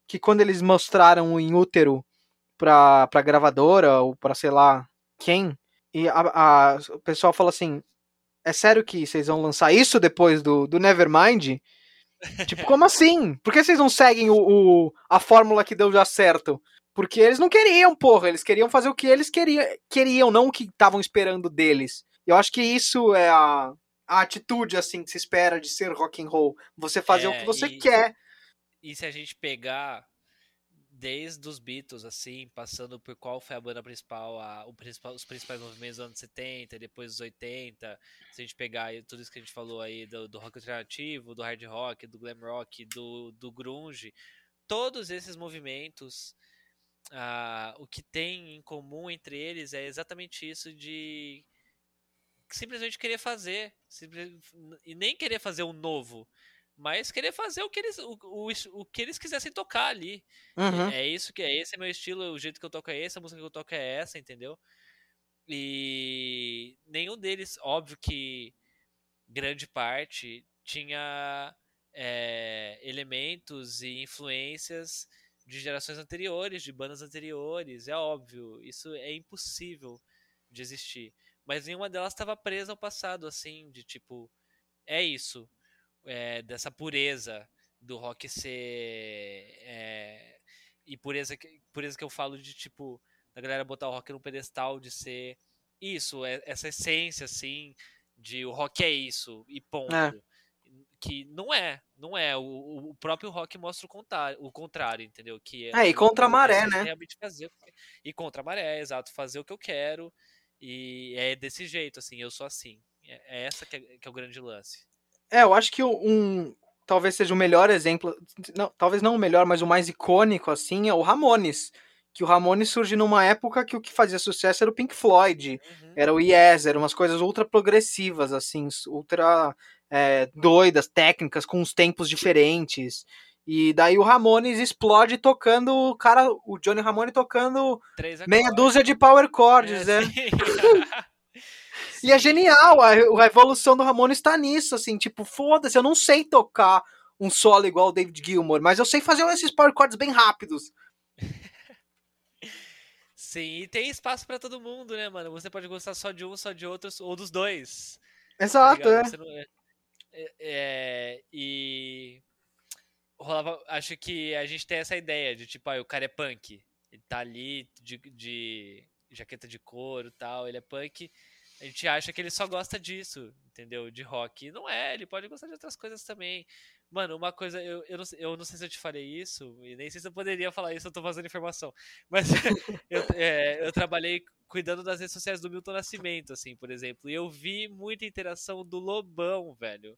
[SPEAKER 2] que quando eles mostraram o em Útero pra, pra gravadora ou pra sei lá quem, e a, a- o pessoal fala assim: é sério que vocês vão lançar isso depois do, do Nevermind? tipo, como assim? Por que vocês não seguem o, o- a fórmula que deu já certo? Porque eles não queriam, porra. Eles queriam fazer o que eles queriam, queriam não o que estavam esperando deles. Eu acho que isso é a, a atitude, assim, que se espera de ser rock and roll. Você fazer o
[SPEAKER 3] É,
[SPEAKER 2] que você
[SPEAKER 3] e-
[SPEAKER 2] quer.
[SPEAKER 3] E se a gente pegar desde os Beatles, assim, passando por qual foi a banda principal, a, principal os principais movimentos dos anos 70, depois dos 80, se a gente pegar tudo isso que a gente falou aí do, do rock alternativo, do hard rock, do glam rock, do, do grunge, todos esses movimentos, uh, o que tem em comum entre eles é exatamente isso de simplesmente querer fazer, e nem querer fazer um novo, mas querer fazer o que eles, o, o, o que eles quisessem tocar ali.
[SPEAKER 2] Uhum.
[SPEAKER 3] É, é isso que é, esse é meu estilo, o jeito que eu toco é esse, a música que eu toco é essa, entendeu? E nenhum deles, óbvio que grande parte tinha é, elementos e influências de gerações anteriores, de bandas anteriores, é óbvio, isso é impossível de existir. Mas nenhuma delas estava presa ao passado, assim, de tipo, é isso é, dessa pureza do rock ser. É, e pureza que, pureza que eu falo de tipo, da galera botar o rock no pedestal, de ser isso, é, essa essência assim, de o rock é isso, e ponto. É. Que não é, não é. O, o próprio rock mostra o contrário, o contrário entendeu? Que
[SPEAKER 2] é, é e contra a maré, né?
[SPEAKER 3] Realmente fazer, e contra a maré, exato, fazer o que eu quero. E é desse jeito, assim, eu sou assim. É, é essa que é, que é o grande lance.
[SPEAKER 2] É, eu acho que um. Talvez seja o melhor exemplo. Não, talvez não o melhor, mas o mais icônico, assim, é o Ramones. Que o Ramones surge numa época que o que fazia sucesso era o Pink Floyd, uhum. era o Yes, eram umas coisas ultra progressivas, assim, ultra é, doidas, técnicas, com uns tempos diferentes. E daí o Ramones explode tocando, o cara, o Johnny Ramone tocando meia dúzia de power chords, é, né? E é genial, a, a evolução do Ramon está nisso, assim, tipo, foda-se, eu não sei tocar um solo igual o David Gilmour, mas eu sei fazer esses power chords bem rápidos.
[SPEAKER 3] Sim, e tem espaço para todo mundo, né, mano? Você pode gostar só de um, só de outros, ou dos dois.
[SPEAKER 2] Exato, tá é.
[SPEAKER 3] Não... é. E rolava, acho que a gente tem essa ideia de tipo, ah, o cara é punk, ele tá ali de, de jaqueta de couro, tal, ele é punk a gente acha que ele só gosta disso, entendeu? De rock. Não é, ele pode gostar de outras coisas também. Mano, uma coisa, eu, eu, não, eu não sei se eu te falei isso, e nem sei se eu poderia falar isso, eu tô fazendo informação. Mas eu, é, eu trabalhei cuidando das redes sociais do Milton Nascimento, assim, por exemplo. E eu vi muita interação do Lobão, velho.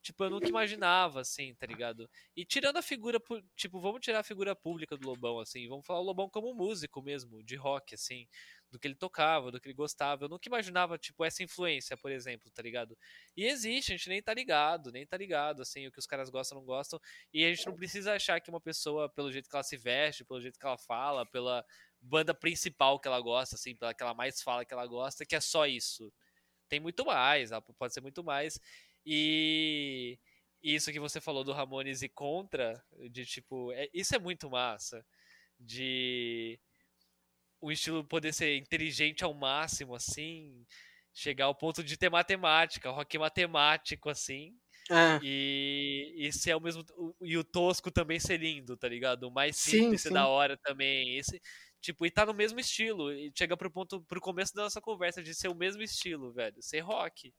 [SPEAKER 3] Tipo, eu nunca imaginava, assim, tá ligado? E tirando a figura, tipo, vamos tirar a figura pública do Lobão, assim, vamos falar o Lobão como músico mesmo, de rock, assim do que ele tocava, do que ele gostava. Eu nunca imaginava, tipo, essa influência, por exemplo, tá ligado? E existe, a gente nem tá ligado, nem tá ligado, assim, o que os caras gostam, não gostam. E a gente não precisa achar que uma pessoa, pelo jeito que ela se veste, pelo jeito que ela fala, pela banda principal que ela gosta, assim, pela que ela mais fala que ela gosta, que é só isso. Tem muito mais, pode ser muito mais. E isso que você falou do Ramones e contra, de tipo, é, isso é muito massa. De o estilo poder ser inteligente ao máximo, assim, chegar ao ponto de ter matemática, rock matemático, assim. É. E, e ser ao mesmo e o tosco também ser lindo, tá ligado? O mais simples sim, sim. da hora também. Esse, tipo, e tá no mesmo estilo. E chega pro ponto, pro começo da nossa conversa de ser o mesmo estilo, velho. Ser rock.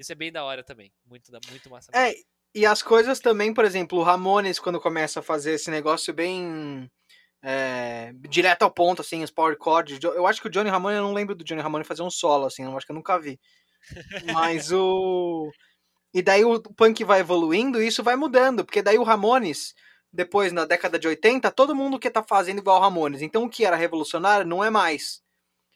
[SPEAKER 3] Isso é bem da hora também. Muito, muito massa.
[SPEAKER 2] É, e as coisas também, por exemplo, o Ramones, quando começa a fazer esse negócio bem é, direto ao ponto, assim, os power chords. Eu acho que o Johnny Ramone, eu não lembro do Johnny Ramone fazer um solo, assim, eu acho que eu nunca vi. Mas o. E daí o punk vai evoluindo e isso vai mudando, porque daí o Ramones, depois na década de 80, todo mundo que tá fazendo igual o Ramones. Então o que era revolucionário não é mais.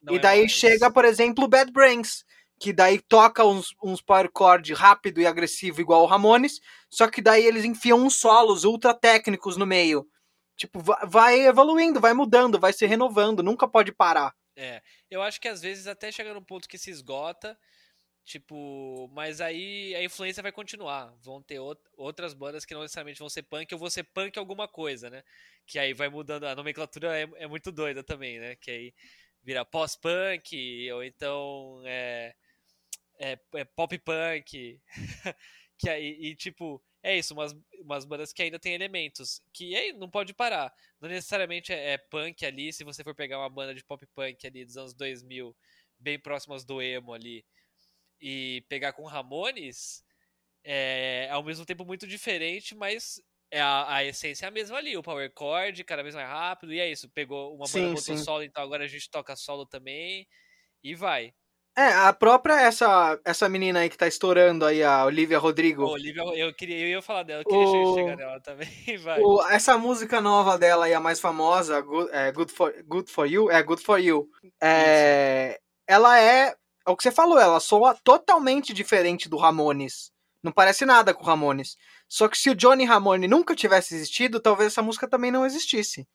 [SPEAKER 2] Não e é daí mais. chega, por exemplo, o Bad Brains, que daí toca uns, uns power chord rápido e agressivo igual o Ramones, só que daí eles enfiam uns solos ultra técnicos no meio. Tipo, vai evoluindo, vai mudando, vai se renovando, nunca pode parar.
[SPEAKER 3] É, eu acho que às vezes até chega num ponto que se esgota, tipo, mas aí a influência vai continuar. Vão ter outras bandas que não necessariamente vão ser punk, ou vão ser punk alguma coisa, né? Que aí vai mudando, a nomenclatura é, é muito doida também, né? Que aí vira pós-punk, ou então é, é, é pop-punk, que aí, e tipo, é isso, umas, umas bandas que ainda tem elementos, que aí não pode parar. Não necessariamente é, é, punk ali, se você for pegar uma banda de pop punk ali dos anos 2000, bem próximas do emo ali, e pegar com Ramones, é ao mesmo tempo muito diferente, mas é a, a essência é a mesma ali, o power chord, cada vez mais rápido, e é isso. Pegou uma
[SPEAKER 2] Sim,
[SPEAKER 3] banda botou
[SPEAKER 2] sim.
[SPEAKER 3] solo, então agora a gente toca solo também, e vai.
[SPEAKER 2] É, a própria essa, essa menina aí que tá estourando aí, a Olivia Rodrigo.
[SPEAKER 3] Ô, Olivia, eu queria, eu ia falar dela, eu queria
[SPEAKER 2] O-
[SPEAKER 3] chegar nela também, vai.
[SPEAKER 2] O- essa música nova dela aí, a mais famosa, Good, é, Good, for, Good for You, é Good for You. É, ela é, é o que você falou, ela soa totalmente diferente do Ramones. Não parece nada com o Ramones. Só que se o Johnny Ramone nunca tivesse existido, talvez essa música também não existisse.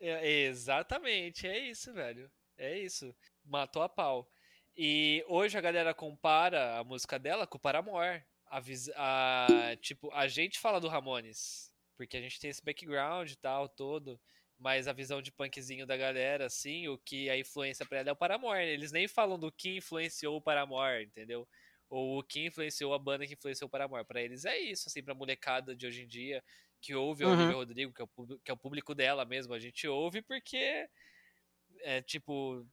[SPEAKER 3] É, exatamente, é isso, velho. É isso. Matou a pau. E hoje a galera compara a música dela com o Paramore. A, a- tipo, a gente fala do Ramones, porque a gente tem esse background e tal, todo. Mas a visão de punkzinho da galera, assim, o que a influência pra ela é o Paramore. Eles nem falam do que influenciou o Paramore, entendeu? Ou o que influenciou a banda que influenciou o Paramore. Pra eles é isso, assim, pra molecada de hoje em dia, que ouve a
[SPEAKER 2] Uhum.
[SPEAKER 3] Olivia Rodrigo, que é, o, público- que é o público dela mesmo. A gente ouve porque é tipo.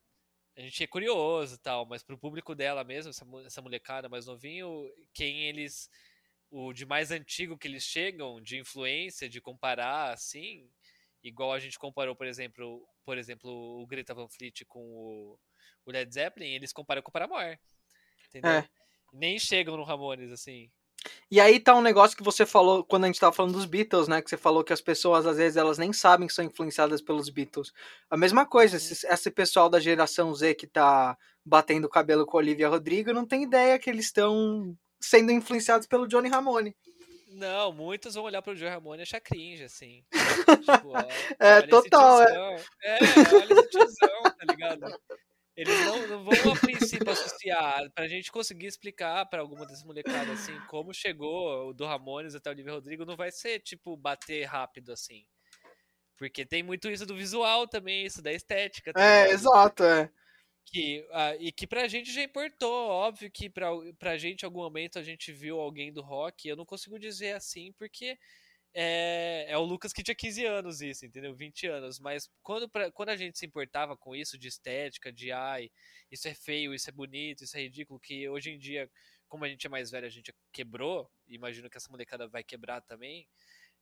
[SPEAKER 3] A gente é curioso e tal, mas pro público dela mesmo, essa, essa molecada mais novinho, quem eles. O de mais antigo que eles chegam, de influência, de comparar, assim, igual a gente comparou, por exemplo, por exemplo, o Greta Van Fleet com o, o Led Zeppelin, eles comparam com o Paramore. Entendeu?
[SPEAKER 2] É.
[SPEAKER 3] Nem chegam no Ramones, assim.
[SPEAKER 2] E aí tá um negócio que você falou quando a gente tava falando dos Beatles, né? Que você falou que as pessoas, às vezes, elas nem sabem que são influenciadas pelos Beatles. A mesma coisa, esse, esse pessoal da geração Z que tá batendo o cabelo com Olivia Rodrigo não tem ideia que eles estão sendo influenciados pelo Johnny Ramone.
[SPEAKER 3] Não, muitos vão olhar pro Joe Ramone e achar cringe, assim. tipo, ó,
[SPEAKER 2] É, total, é.
[SPEAKER 3] É, olha esse tiozão, tá ligado? Eles não, não vão a princípio associar, pra gente conseguir explicar pra alguma dessas molecadas, assim, como chegou o do Ramones até o Olivia Rodrigo, não vai ser, tipo, bater rápido, assim. Porque tem muito isso do visual também, isso da estética.
[SPEAKER 2] É,
[SPEAKER 3] ligado?
[SPEAKER 2] exato, é.
[SPEAKER 3] Que, ah, e que pra gente já importou, óbvio que pra, pra gente em algum momento a gente viu alguém do rock, eu não consigo dizer assim, porque é, é o Lucas que tinha 15 anos isso, entendeu? 20 anos, mas quando, pra, quando a gente se importava com isso de estética, de ai, isso é feio, isso é bonito, isso é ridículo, que hoje em dia, como a gente é mais velho, a gente quebrou, imagino que essa molecada vai quebrar também,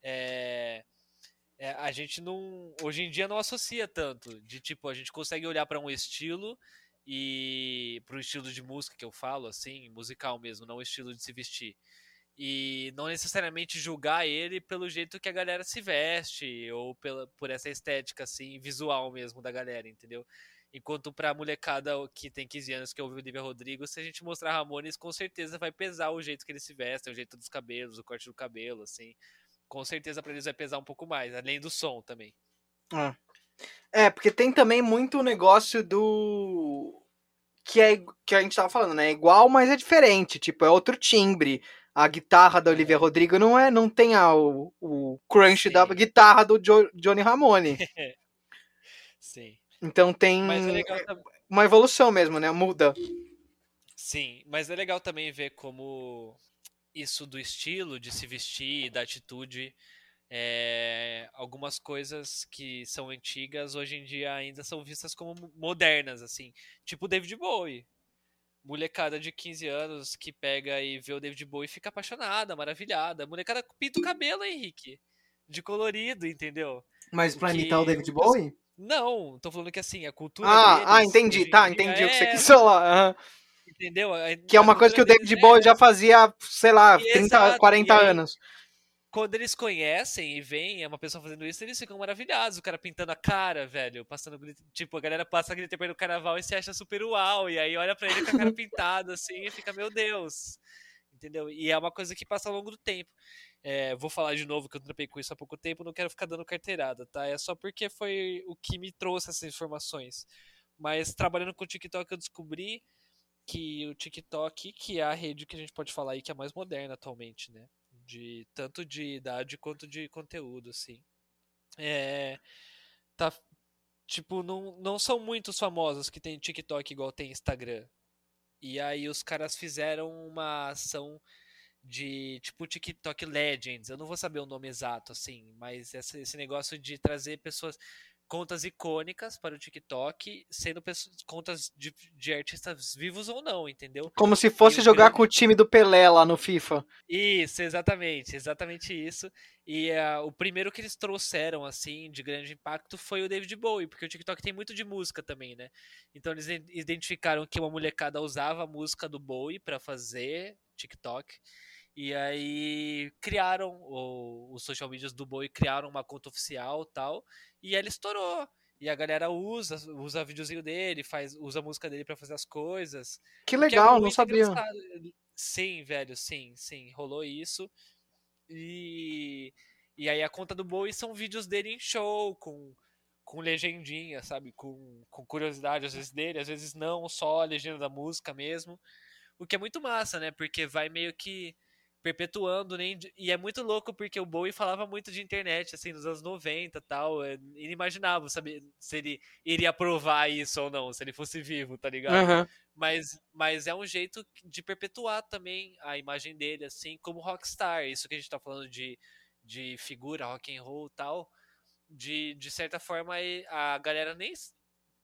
[SPEAKER 3] é, é, a gente não, hoje em dia não associa tanto, de tipo, a gente consegue olhar pra um estilo e pro estilo de música que eu falo, assim, musical mesmo, não o estilo de se vestir. E não necessariamente julgar ele pelo jeito que a galera se veste, ou pela, por essa estética, assim, visual mesmo da galera, entendeu? Enquanto pra molecada que tem 15 anos, que ouve o Olivia Rodrigo, se a gente mostrar Ramones, com certeza vai pesar o jeito que eles se vestem, o jeito dos cabelos, o corte do cabelo, assim. Com certeza pra eles vai pesar um pouco mais, além do som também.
[SPEAKER 2] É, porque tem também muito negócio do. Que, é, que a gente tava falando, né? É igual, mas é diferente. Tipo, é outro timbre. A guitarra da Olivia Rodrigo não é, não tem a, o, o crunch da
[SPEAKER 3] Sim.
[SPEAKER 2] guitarra do Jo- Johnny Ramone.
[SPEAKER 3] Sim.
[SPEAKER 2] Então tem
[SPEAKER 3] é
[SPEAKER 2] uma evolução mesmo, né? Muda.
[SPEAKER 3] Sim, mas é legal também ver como isso do estilo, de se vestir, da atitude, é, algumas coisas que são antigas hoje em dia ainda são vistas como mo- modernas, assim. Tipo David Bowie. Molecada de 15 anos que pega e vê o David Bowie e fica apaixonada, maravilhada. Molecada pinta o cabelo, Henrique. De colorido, entendeu?
[SPEAKER 2] Mas
[SPEAKER 3] pra imitar o David
[SPEAKER 2] Bowie?
[SPEAKER 3] Não, tô falando que assim, a cultura
[SPEAKER 2] Ah,
[SPEAKER 3] deles,
[SPEAKER 2] ah, entendi, tá, entendi o que você
[SPEAKER 3] é-
[SPEAKER 2] quis falar. aham.
[SPEAKER 3] Entendeu? A-
[SPEAKER 2] Que é uma coisa que o David
[SPEAKER 3] deles é
[SPEAKER 2] Bowie já fazia, sei lá,
[SPEAKER 3] E
[SPEAKER 2] 30,
[SPEAKER 3] exato,
[SPEAKER 2] 40
[SPEAKER 3] e aí-
[SPEAKER 2] anos.
[SPEAKER 3] Quando eles conhecem e veem uma pessoa fazendo isso, eles ficam maravilhados. O cara pintando a cara, velho, passando glitter. Tipo, a galera passa glitter pelo carnaval e se acha super uau. E aí olha pra ele com a cara pintada assim e fica, meu Deus. Entendeu? E é uma coisa que passa ao longo do tempo. É, vou falar de novo que eu trampei com isso há pouco tempo, não quero ficar dando carteirada, tá? É só porque foi o que me trouxe essas informações. Mas trabalhando com o TikTok eu descobri que o TikTok, que é a rede que a gente pode falar aí que é a mais moderna atualmente, né? De tanto de idade quanto de conteúdo, assim. É, tá tipo, não, não são muitos famosos que tem TikTok igual tem Instagram. E aí os caras fizeram uma ação de tipo TikTok Legends. Eu não vou saber o nome exato, assim, mas esse, esse negócio de trazer pessoas contas icônicas para o TikTok, sendo pessoas, contas de, de artistas vivos ou não, entendeu?
[SPEAKER 2] Como se fosse jogar
[SPEAKER 3] grande-
[SPEAKER 2] com o time do Pelé lá no FIFA.
[SPEAKER 3] Isso, exatamente, exatamente isso. E ah, o primeiro que eles trouxeram, assim, de grande impacto foi o David Bowie, porque o TikTok tem muito de música também, né? Então eles iden- identificaram que uma molecada usava a música do Bowie pra fazer TikTok. E aí criaram o- os social medias do Bowie, criaram uma conta oficial tal, e ele estourou. E a galera usa, usa videozinho dele, faz, usa a música dele pra fazer as coisas.
[SPEAKER 2] Que
[SPEAKER 3] é
[SPEAKER 2] legal, não
[SPEAKER 3] muito
[SPEAKER 2] sabia.
[SPEAKER 3] engraçado. Sim, velho, sim, sim, rolou isso. E, e aí a conta do Bowie são vídeos dele em show, com, com legendinha, sabe? Com, com curiosidade, às vezes dele, às vezes não, só a legenda da música mesmo. O que é muito massa, né? Porque vai meio que perpetuando, né? E é muito louco porque o Bowie falava muito de internet, assim, nos anos 90 e tal. É inimaginável saber se ele iria aprovar isso ou não, se ele fosse vivo, tá ligado?
[SPEAKER 2] Aham.
[SPEAKER 3] Mas, mas é um jeito de perpetuar também a imagem dele, assim, como rockstar. Isso que a gente tá falando de, de figura, rock and roll e tal. De, de certa forma, a galera nem,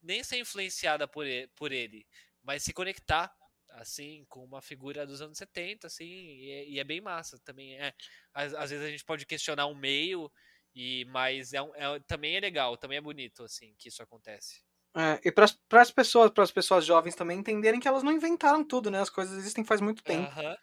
[SPEAKER 3] nem ser influenciada por ele, por ele, mas se conectar, assim, com uma figura dos anos 70, assim, e é, e é bem massa também. É, às, às vezes a gente pode questionar um meio, e, mas é, um- é- também é legal, também é bonito, assim, que isso acontece.
[SPEAKER 2] É, e para as pessoas, para as pessoas jovens também entenderem que elas não inventaram tudo, né? As coisas existem faz muito tempo. Ô,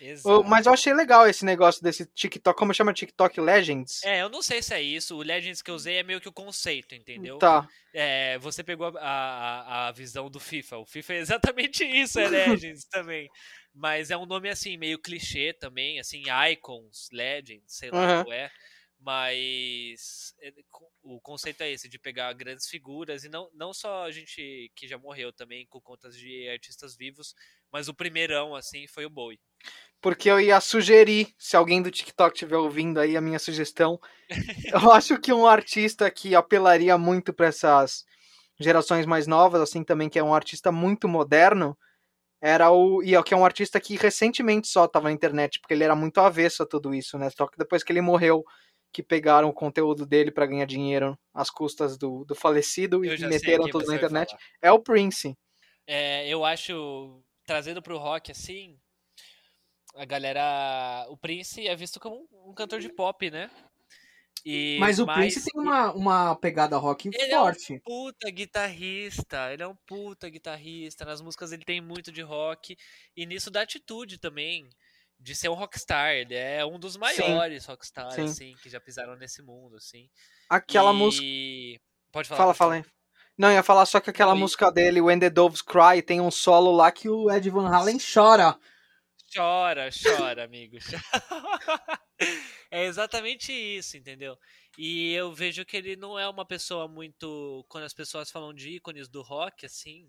[SPEAKER 3] exato.
[SPEAKER 2] Mas eu achei legal esse negócio desse TikTok, como chama TikTok Legends?
[SPEAKER 3] É, eu não sei se é isso. O Legends que eu usei é meio que o conceito, entendeu?
[SPEAKER 2] Tá.
[SPEAKER 3] É, você pegou a, a, a visão do FIFA. O FIFA é exatamente isso, é Legends também. Mas é um nome assim, meio clichê também, assim, Icons, Legends, sei lá
[SPEAKER 2] Aham.
[SPEAKER 3] qual é. Mas é, o conceito é esse, de pegar grandes figuras, e não, não só a gente que já morreu também, com contas de artistas vivos, mas o primeirão, assim, foi o Bowie.
[SPEAKER 2] Porque eu ia sugerir, se alguém do TikTok estiver ouvindo aí a minha sugestão, eu acho que um artista que apelaria muito para essas gerações mais novas, assim também, que é um artista muito moderno, era o. E é que é um artista que recentemente só estava na internet, porque ele era muito avesso a tudo isso, né? Só que depois que ele morreu, que pegaram o conteúdo dele para ganhar dinheiro às custas do, do falecido
[SPEAKER 3] Eu
[SPEAKER 2] e meteram tudo na internet, é o Prince.
[SPEAKER 3] É, eu acho, trazendo pro rock assim, a galera. O Prince é visto como um, um cantor de pop, né? E,
[SPEAKER 1] Mas o Prince tem uma, uma pegada rock
[SPEAKER 3] Ele é um
[SPEAKER 1] forte.
[SPEAKER 3] puta guitarrista, ele é um puta guitarrista. Nas músicas ele tem muito de rock. E nisso da atitude também, de ser um rockstar. Ele é um dos maiores rockstars,
[SPEAKER 2] Sim.
[SPEAKER 3] assim, que já pisaram nesse mundo, assim.
[SPEAKER 2] Aquela
[SPEAKER 3] e...
[SPEAKER 2] música.
[SPEAKER 3] Pode falar.
[SPEAKER 2] Fala,
[SPEAKER 3] pode
[SPEAKER 2] fala
[SPEAKER 3] falar.
[SPEAKER 2] Não, ia falar só que aquela
[SPEAKER 3] e-
[SPEAKER 2] música dele, When the Doves Cry, tem um solo lá que o
[SPEAKER 1] O Ed Van Halen chora.
[SPEAKER 3] Chora, chora, amigo. É exatamente isso, entendeu? E eu vejo que ele não é uma pessoa muito. Quando as pessoas falam de ícones do rock, assim,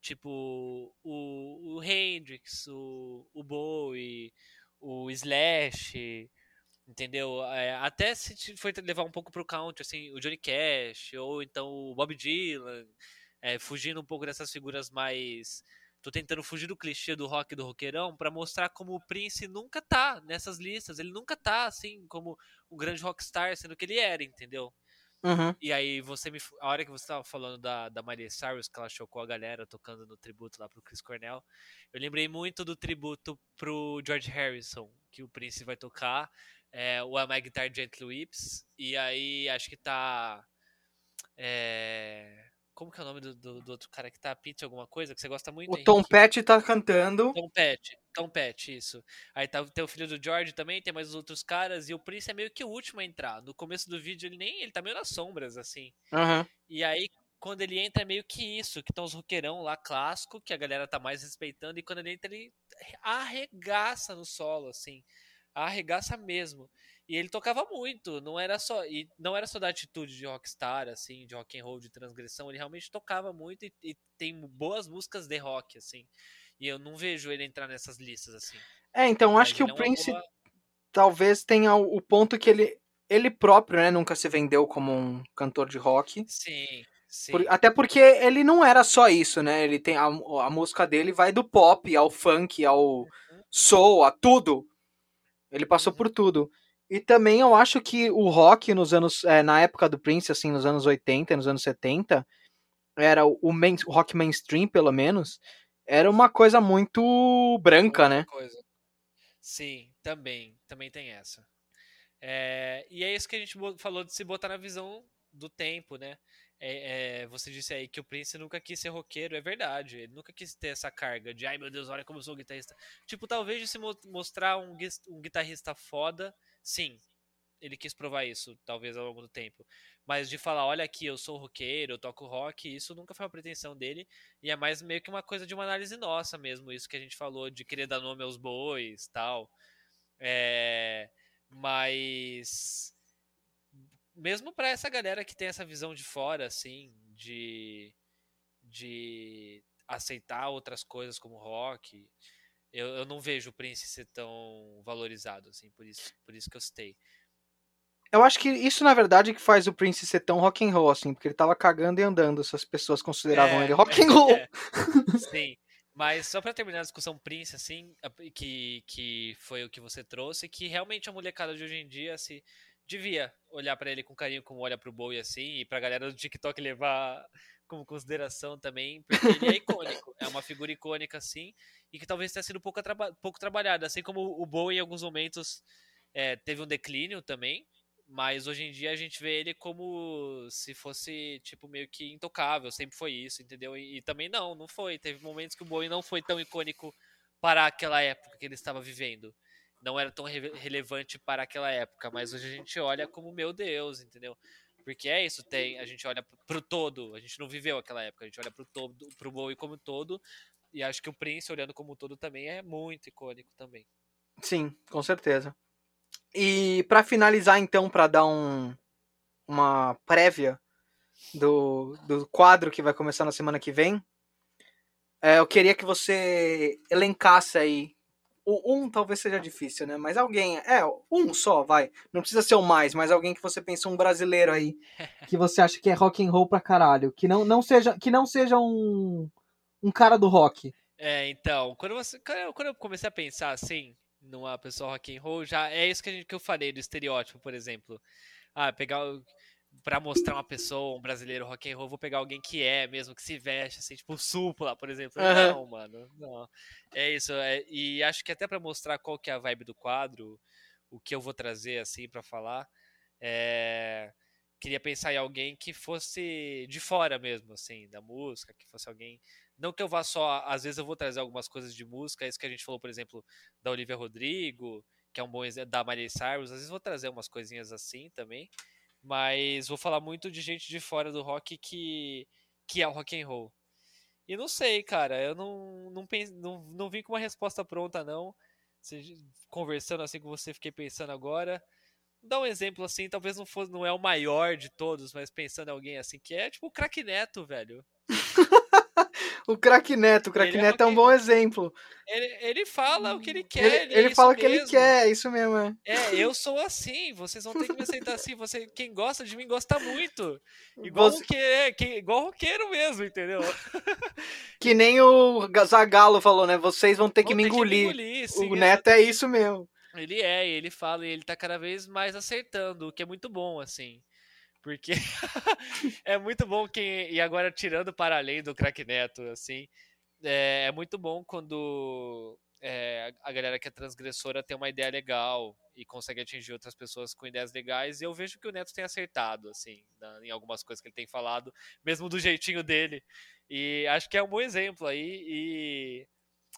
[SPEAKER 3] tipo o, o Hendrix, o, o Bowie, o Slash, entendeu? É, até se for levar um pouco pro country, assim, o Johnny Cash, ou então o Bob Dylan, é, fugindo um pouco dessas figuras mais tô tentando fugir do clichê do rock e do roqueirão pra mostrar como o Prince nunca tá nessas listas. Ele nunca tá, assim, como um grande rockstar, sendo que ele era, entendeu?
[SPEAKER 2] Uhum.
[SPEAKER 3] E aí você me. A hora que você tava falando da, da Miley Cyrus, que ela chocou a galera tocando no tributo lá pro Chris Cornell, eu lembrei muito do tributo pro George Harrison, que o Prince vai tocar. É, o I Guitar Gently Whips. E aí acho que tá. É, como que é o nome do, do, do outro cara que tá? Pete alguma coisa? Que você gosta muito?
[SPEAKER 2] O Tom? Petty tá cantando.
[SPEAKER 3] Tom Pet, Tom Pet, isso. Aí tá, tem o filho do George também, tem mais os outros caras, e o Prince é meio que o último a entrar. No começo do vídeo ele nem. Ele tá meio nas sombras, assim.
[SPEAKER 2] Uhum.
[SPEAKER 3] E aí, quando ele entra, é meio que isso, que estão os roqueirão lá clássico, que a galera tá mais respeitando, e quando ele entra, ele arregaça no solo, assim. Arregaça mesmo. E ele tocava muito, não era só. E não era só da atitude de rockstar, assim, de rock and roll, de transgressão, ele realmente tocava muito e, e tem boas músicas de rock, assim. E eu não vejo ele entrar nessas listas, assim.
[SPEAKER 2] É, então acho que o
[SPEAKER 3] é
[SPEAKER 2] Prince
[SPEAKER 3] boa-
[SPEAKER 2] talvez tenha o, o ponto que ele, ele próprio, né, nunca se vendeu como um cantor de rock.
[SPEAKER 3] Sim, sim.
[SPEAKER 2] Por- até porque ele não era só isso, né? Ele tem a, a música dele vai do pop ao funk, ao soul, a tudo. Ele passou por tudo. E também eu acho que o rock nos anos. É, na época do Prince, assim, nos anos 80, nos anos 70, era o, main, o rock mainstream, pelo menos, era uma coisa muito branca, né?
[SPEAKER 3] Coisa. Sim, também. Também tem essa. É, e é isso que a gente falou de se botar na visão do tempo, né? É, é, você disse aí que o Prince nunca quis ser roqueiro, é verdade. Ele nunca quis ter essa carga de, ai meu Deus, olha como eu sou guitarrista. Tipo, talvez de se mostrar um, um guitarrista foda, sim, ele quis provar isso, talvez ao longo do tempo. Mas de falar, olha aqui, eu sou roqueiro, eu toco rock, isso nunca foi uma pretensão dele. E é mais meio que uma coisa de uma análise nossa mesmo, isso que a gente falou de querer dar nome aos bois tal. É, mas mesmo para essa galera que tem essa visão de fora, assim, de, de aceitar outras coisas como rock, eu, eu não vejo o Prince ser tão valorizado, assim, por isso, por isso que eu citei.
[SPEAKER 2] Eu acho que isso, na verdade, que faz o Prince ser tão rock and roll, assim, porque ele tava cagando e andando, se as pessoas consideravam é, ele rock and roll. É,
[SPEAKER 3] sim. Mas só para terminar a discussão Prince, assim, que, que foi o que você trouxe, que realmente a molecada de hoje em dia se devia olhar para ele com carinho como olha pro Bowie assim, e pra galera do TikTok levar como consideração também, porque ele é icônico, é uma figura icônica assim, e que talvez tenha sido pouco, traba pouco trabalhada, assim como o Bowie em alguns momentos é, teve um declínio também, mas hoje em dia a gente vê ele como se fosse, tipo, meio que intocável, sempre foi isso, entendeu? E, e também não, não foi, teve momentos que o Bowie não foi tão icônico para aquela época que ele estava vivendo não era tão re relevante para aquela época, mas hoje a gente olha como meu Deus, entendeu? Porque é isso, tem, a gente olha pro todo, a gente não viveu aquela época, a gente olha pro todo, pro Bowie como todo, e acho que o Prince olhando como todo também é muito icônico também.
[SPEAKER 2] Sim, com certeza. E para finalizar então, para dar um uma prévia do, do quadro que vai começar na semana que vem, é, eu queria que você elencasse aí o um talvez seja difícil, né? Mas alguém. É, um só, vai. Não precisa ser o mais, mas alguém que você pensa um brasileiro aí.
[SPEAKER 1] Que você acha que é rock and roll pra caralho. Que não, não, seja, que não seja um, um cara do rock.
[SPEAKER 3] É, então, quando, você, quando eu comecei a pensar assim, numa pessoa rock and roll, já é isso que, a gente, que eu falei do estereótipo, por exemplo. Ah, pegar para mostrar uma pessoa, um brasileiro rock and roll, vou pegar alguém que é mesmo, que se veste, assim, tipo Supla, por exemplo. Uhum. Não, mano, não. É isso, é, e acho que até para mostrar qual que é a vibe do quadro, o que eu vou trazer, assim, para falar, é... queria pensar em alguém que fosse de fora mesmo, assim, da música, que fosse alguém... Não que eu vá só... Às vezes eu vou trazer algumas coisas de música, isso que a gente falou, por exemplo, da Olivia Rodrigo, que é um bom exemplo, da Miley Cyrus, às vezes vou trazer umas coisinhas assim também, mas vou falar muito de gente de fora do rock que, que é o rock and roll. E não sei, cara, eu não, não, pense, não, não vim com uma resposta pronta, não. Conversando assim com você, fiquei pensando agora. Dá um exemplo assim, talvez não fosse, não é o maior de todos, mas pensando em alguém assim, que é tipo o Crack Neto, velho.
[SPEAKER 2] o Crack Neto, o Crack Neto é, é, um bom exemplo.
[SPEAKER 3] Ele, ele fala o que ele quer.
[SPEAKER 2] Ele,
[SPEAKER 3] ele, ele
[SPEAKER 2] é fala o que ele quer, é isso mesmo. É.
[SPEAKER 3] é, eu sou assim, vocês vão ter que me aceitar assim. Você, quem gosta de mim gosta muito. Igual, Você... que, é, que, igual roqueiro mesmo, entendeu?
[SPEAKER 2] Que nem o Zagalo falou, né? Vocês vão ter, vão que, me ter engolir. que me engolir. Sim, o Neto é isso mesmo.
[SPEAKER 3] Ele é, ele fala e ele tá cada vez mais acertando, o que é muito bom, assim. Porque é muito bom quem. E agora, tirando para além do crack Neto, assim, é, é muito bom quando é, a galera que é transgressora tem uma ideia legal e consegue atingir outras pessoas com ideias legais. E eu vejo que o Neto tem acertado, assim, na, em algumas coisas que ele tem falado, mesmo do jeitinho dele. E acho que é um bom exemplo aí. E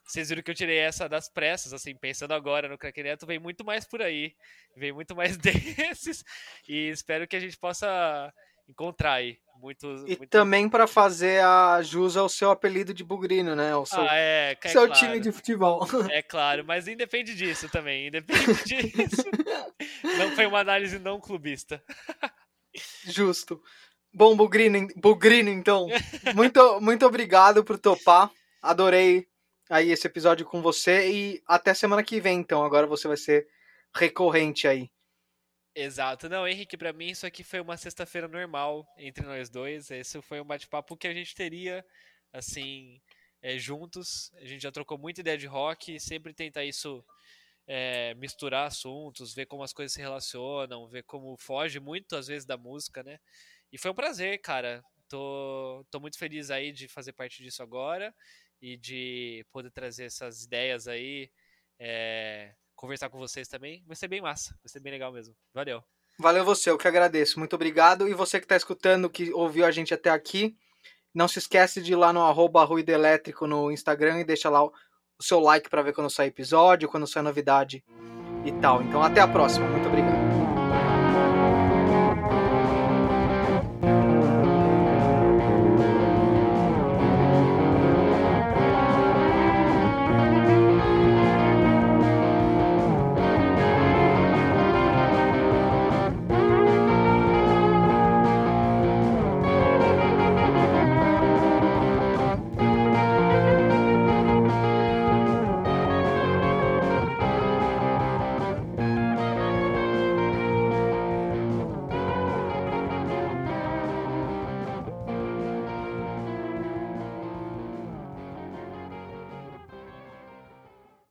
[SPEAKER 3] vocês viram que eu tirei essa das pressas, assim, pensando agora no Crack Neto, vem muito mais por aí. Vem muito mais desses. E espero que a gente possa encontrar aí. Muitos,
[SPEAKER 2] e muito... também para fazer a jus ao seu apelido de bugrino, né? O seu,
[SPEAKER 3] ah, é, é
[SPEAKER 2] seu
[SPEAKER 3] claro.
[SPEAKER 2] time de futebol.
[SPEAKER 3] É claro, mas independe disso também. Independe disso. não foi uma análise não clubista.
[SPEAKER 2] Justo. Bom, Bugrino, Bugrino então, muito, muito obrigado por topar. Adorei aí esse episódio com você e até semana que vem, então. Agora você vai ser recorrente aí.
[SPEAKER 3] Exato. Não, Henrique, para mim isso aqui foi uma sexta-feira normal entre nós dois. Esse foi um bate-papo que a gente teria, assim, é, juntos. A gente já trocou muita ideia de rock, sempre tenta isso é, misturar assuntos, ver como as coisas se relacionam, ver como foge muito às vezes da música, né? E foi um prazer, cara. Tô, tô muito feliz aí de fazer parte disso agora e de poder trazer essas ideias aí, é, conversar com vocês também. Vai ser bem massa, vai ser bem legal mesmo. Valeu.
[SPEAKER 2] Valeu você, eu que agradeço. Muito obrigado. E você que está escutando, que ouviu a gente até aqui, não se esquece de ir lá no arroba no Instagram e deixa lá o seu like para ver quando sai episódio, quando sai novidade e tal. Então até a próxima. Muito obrigado.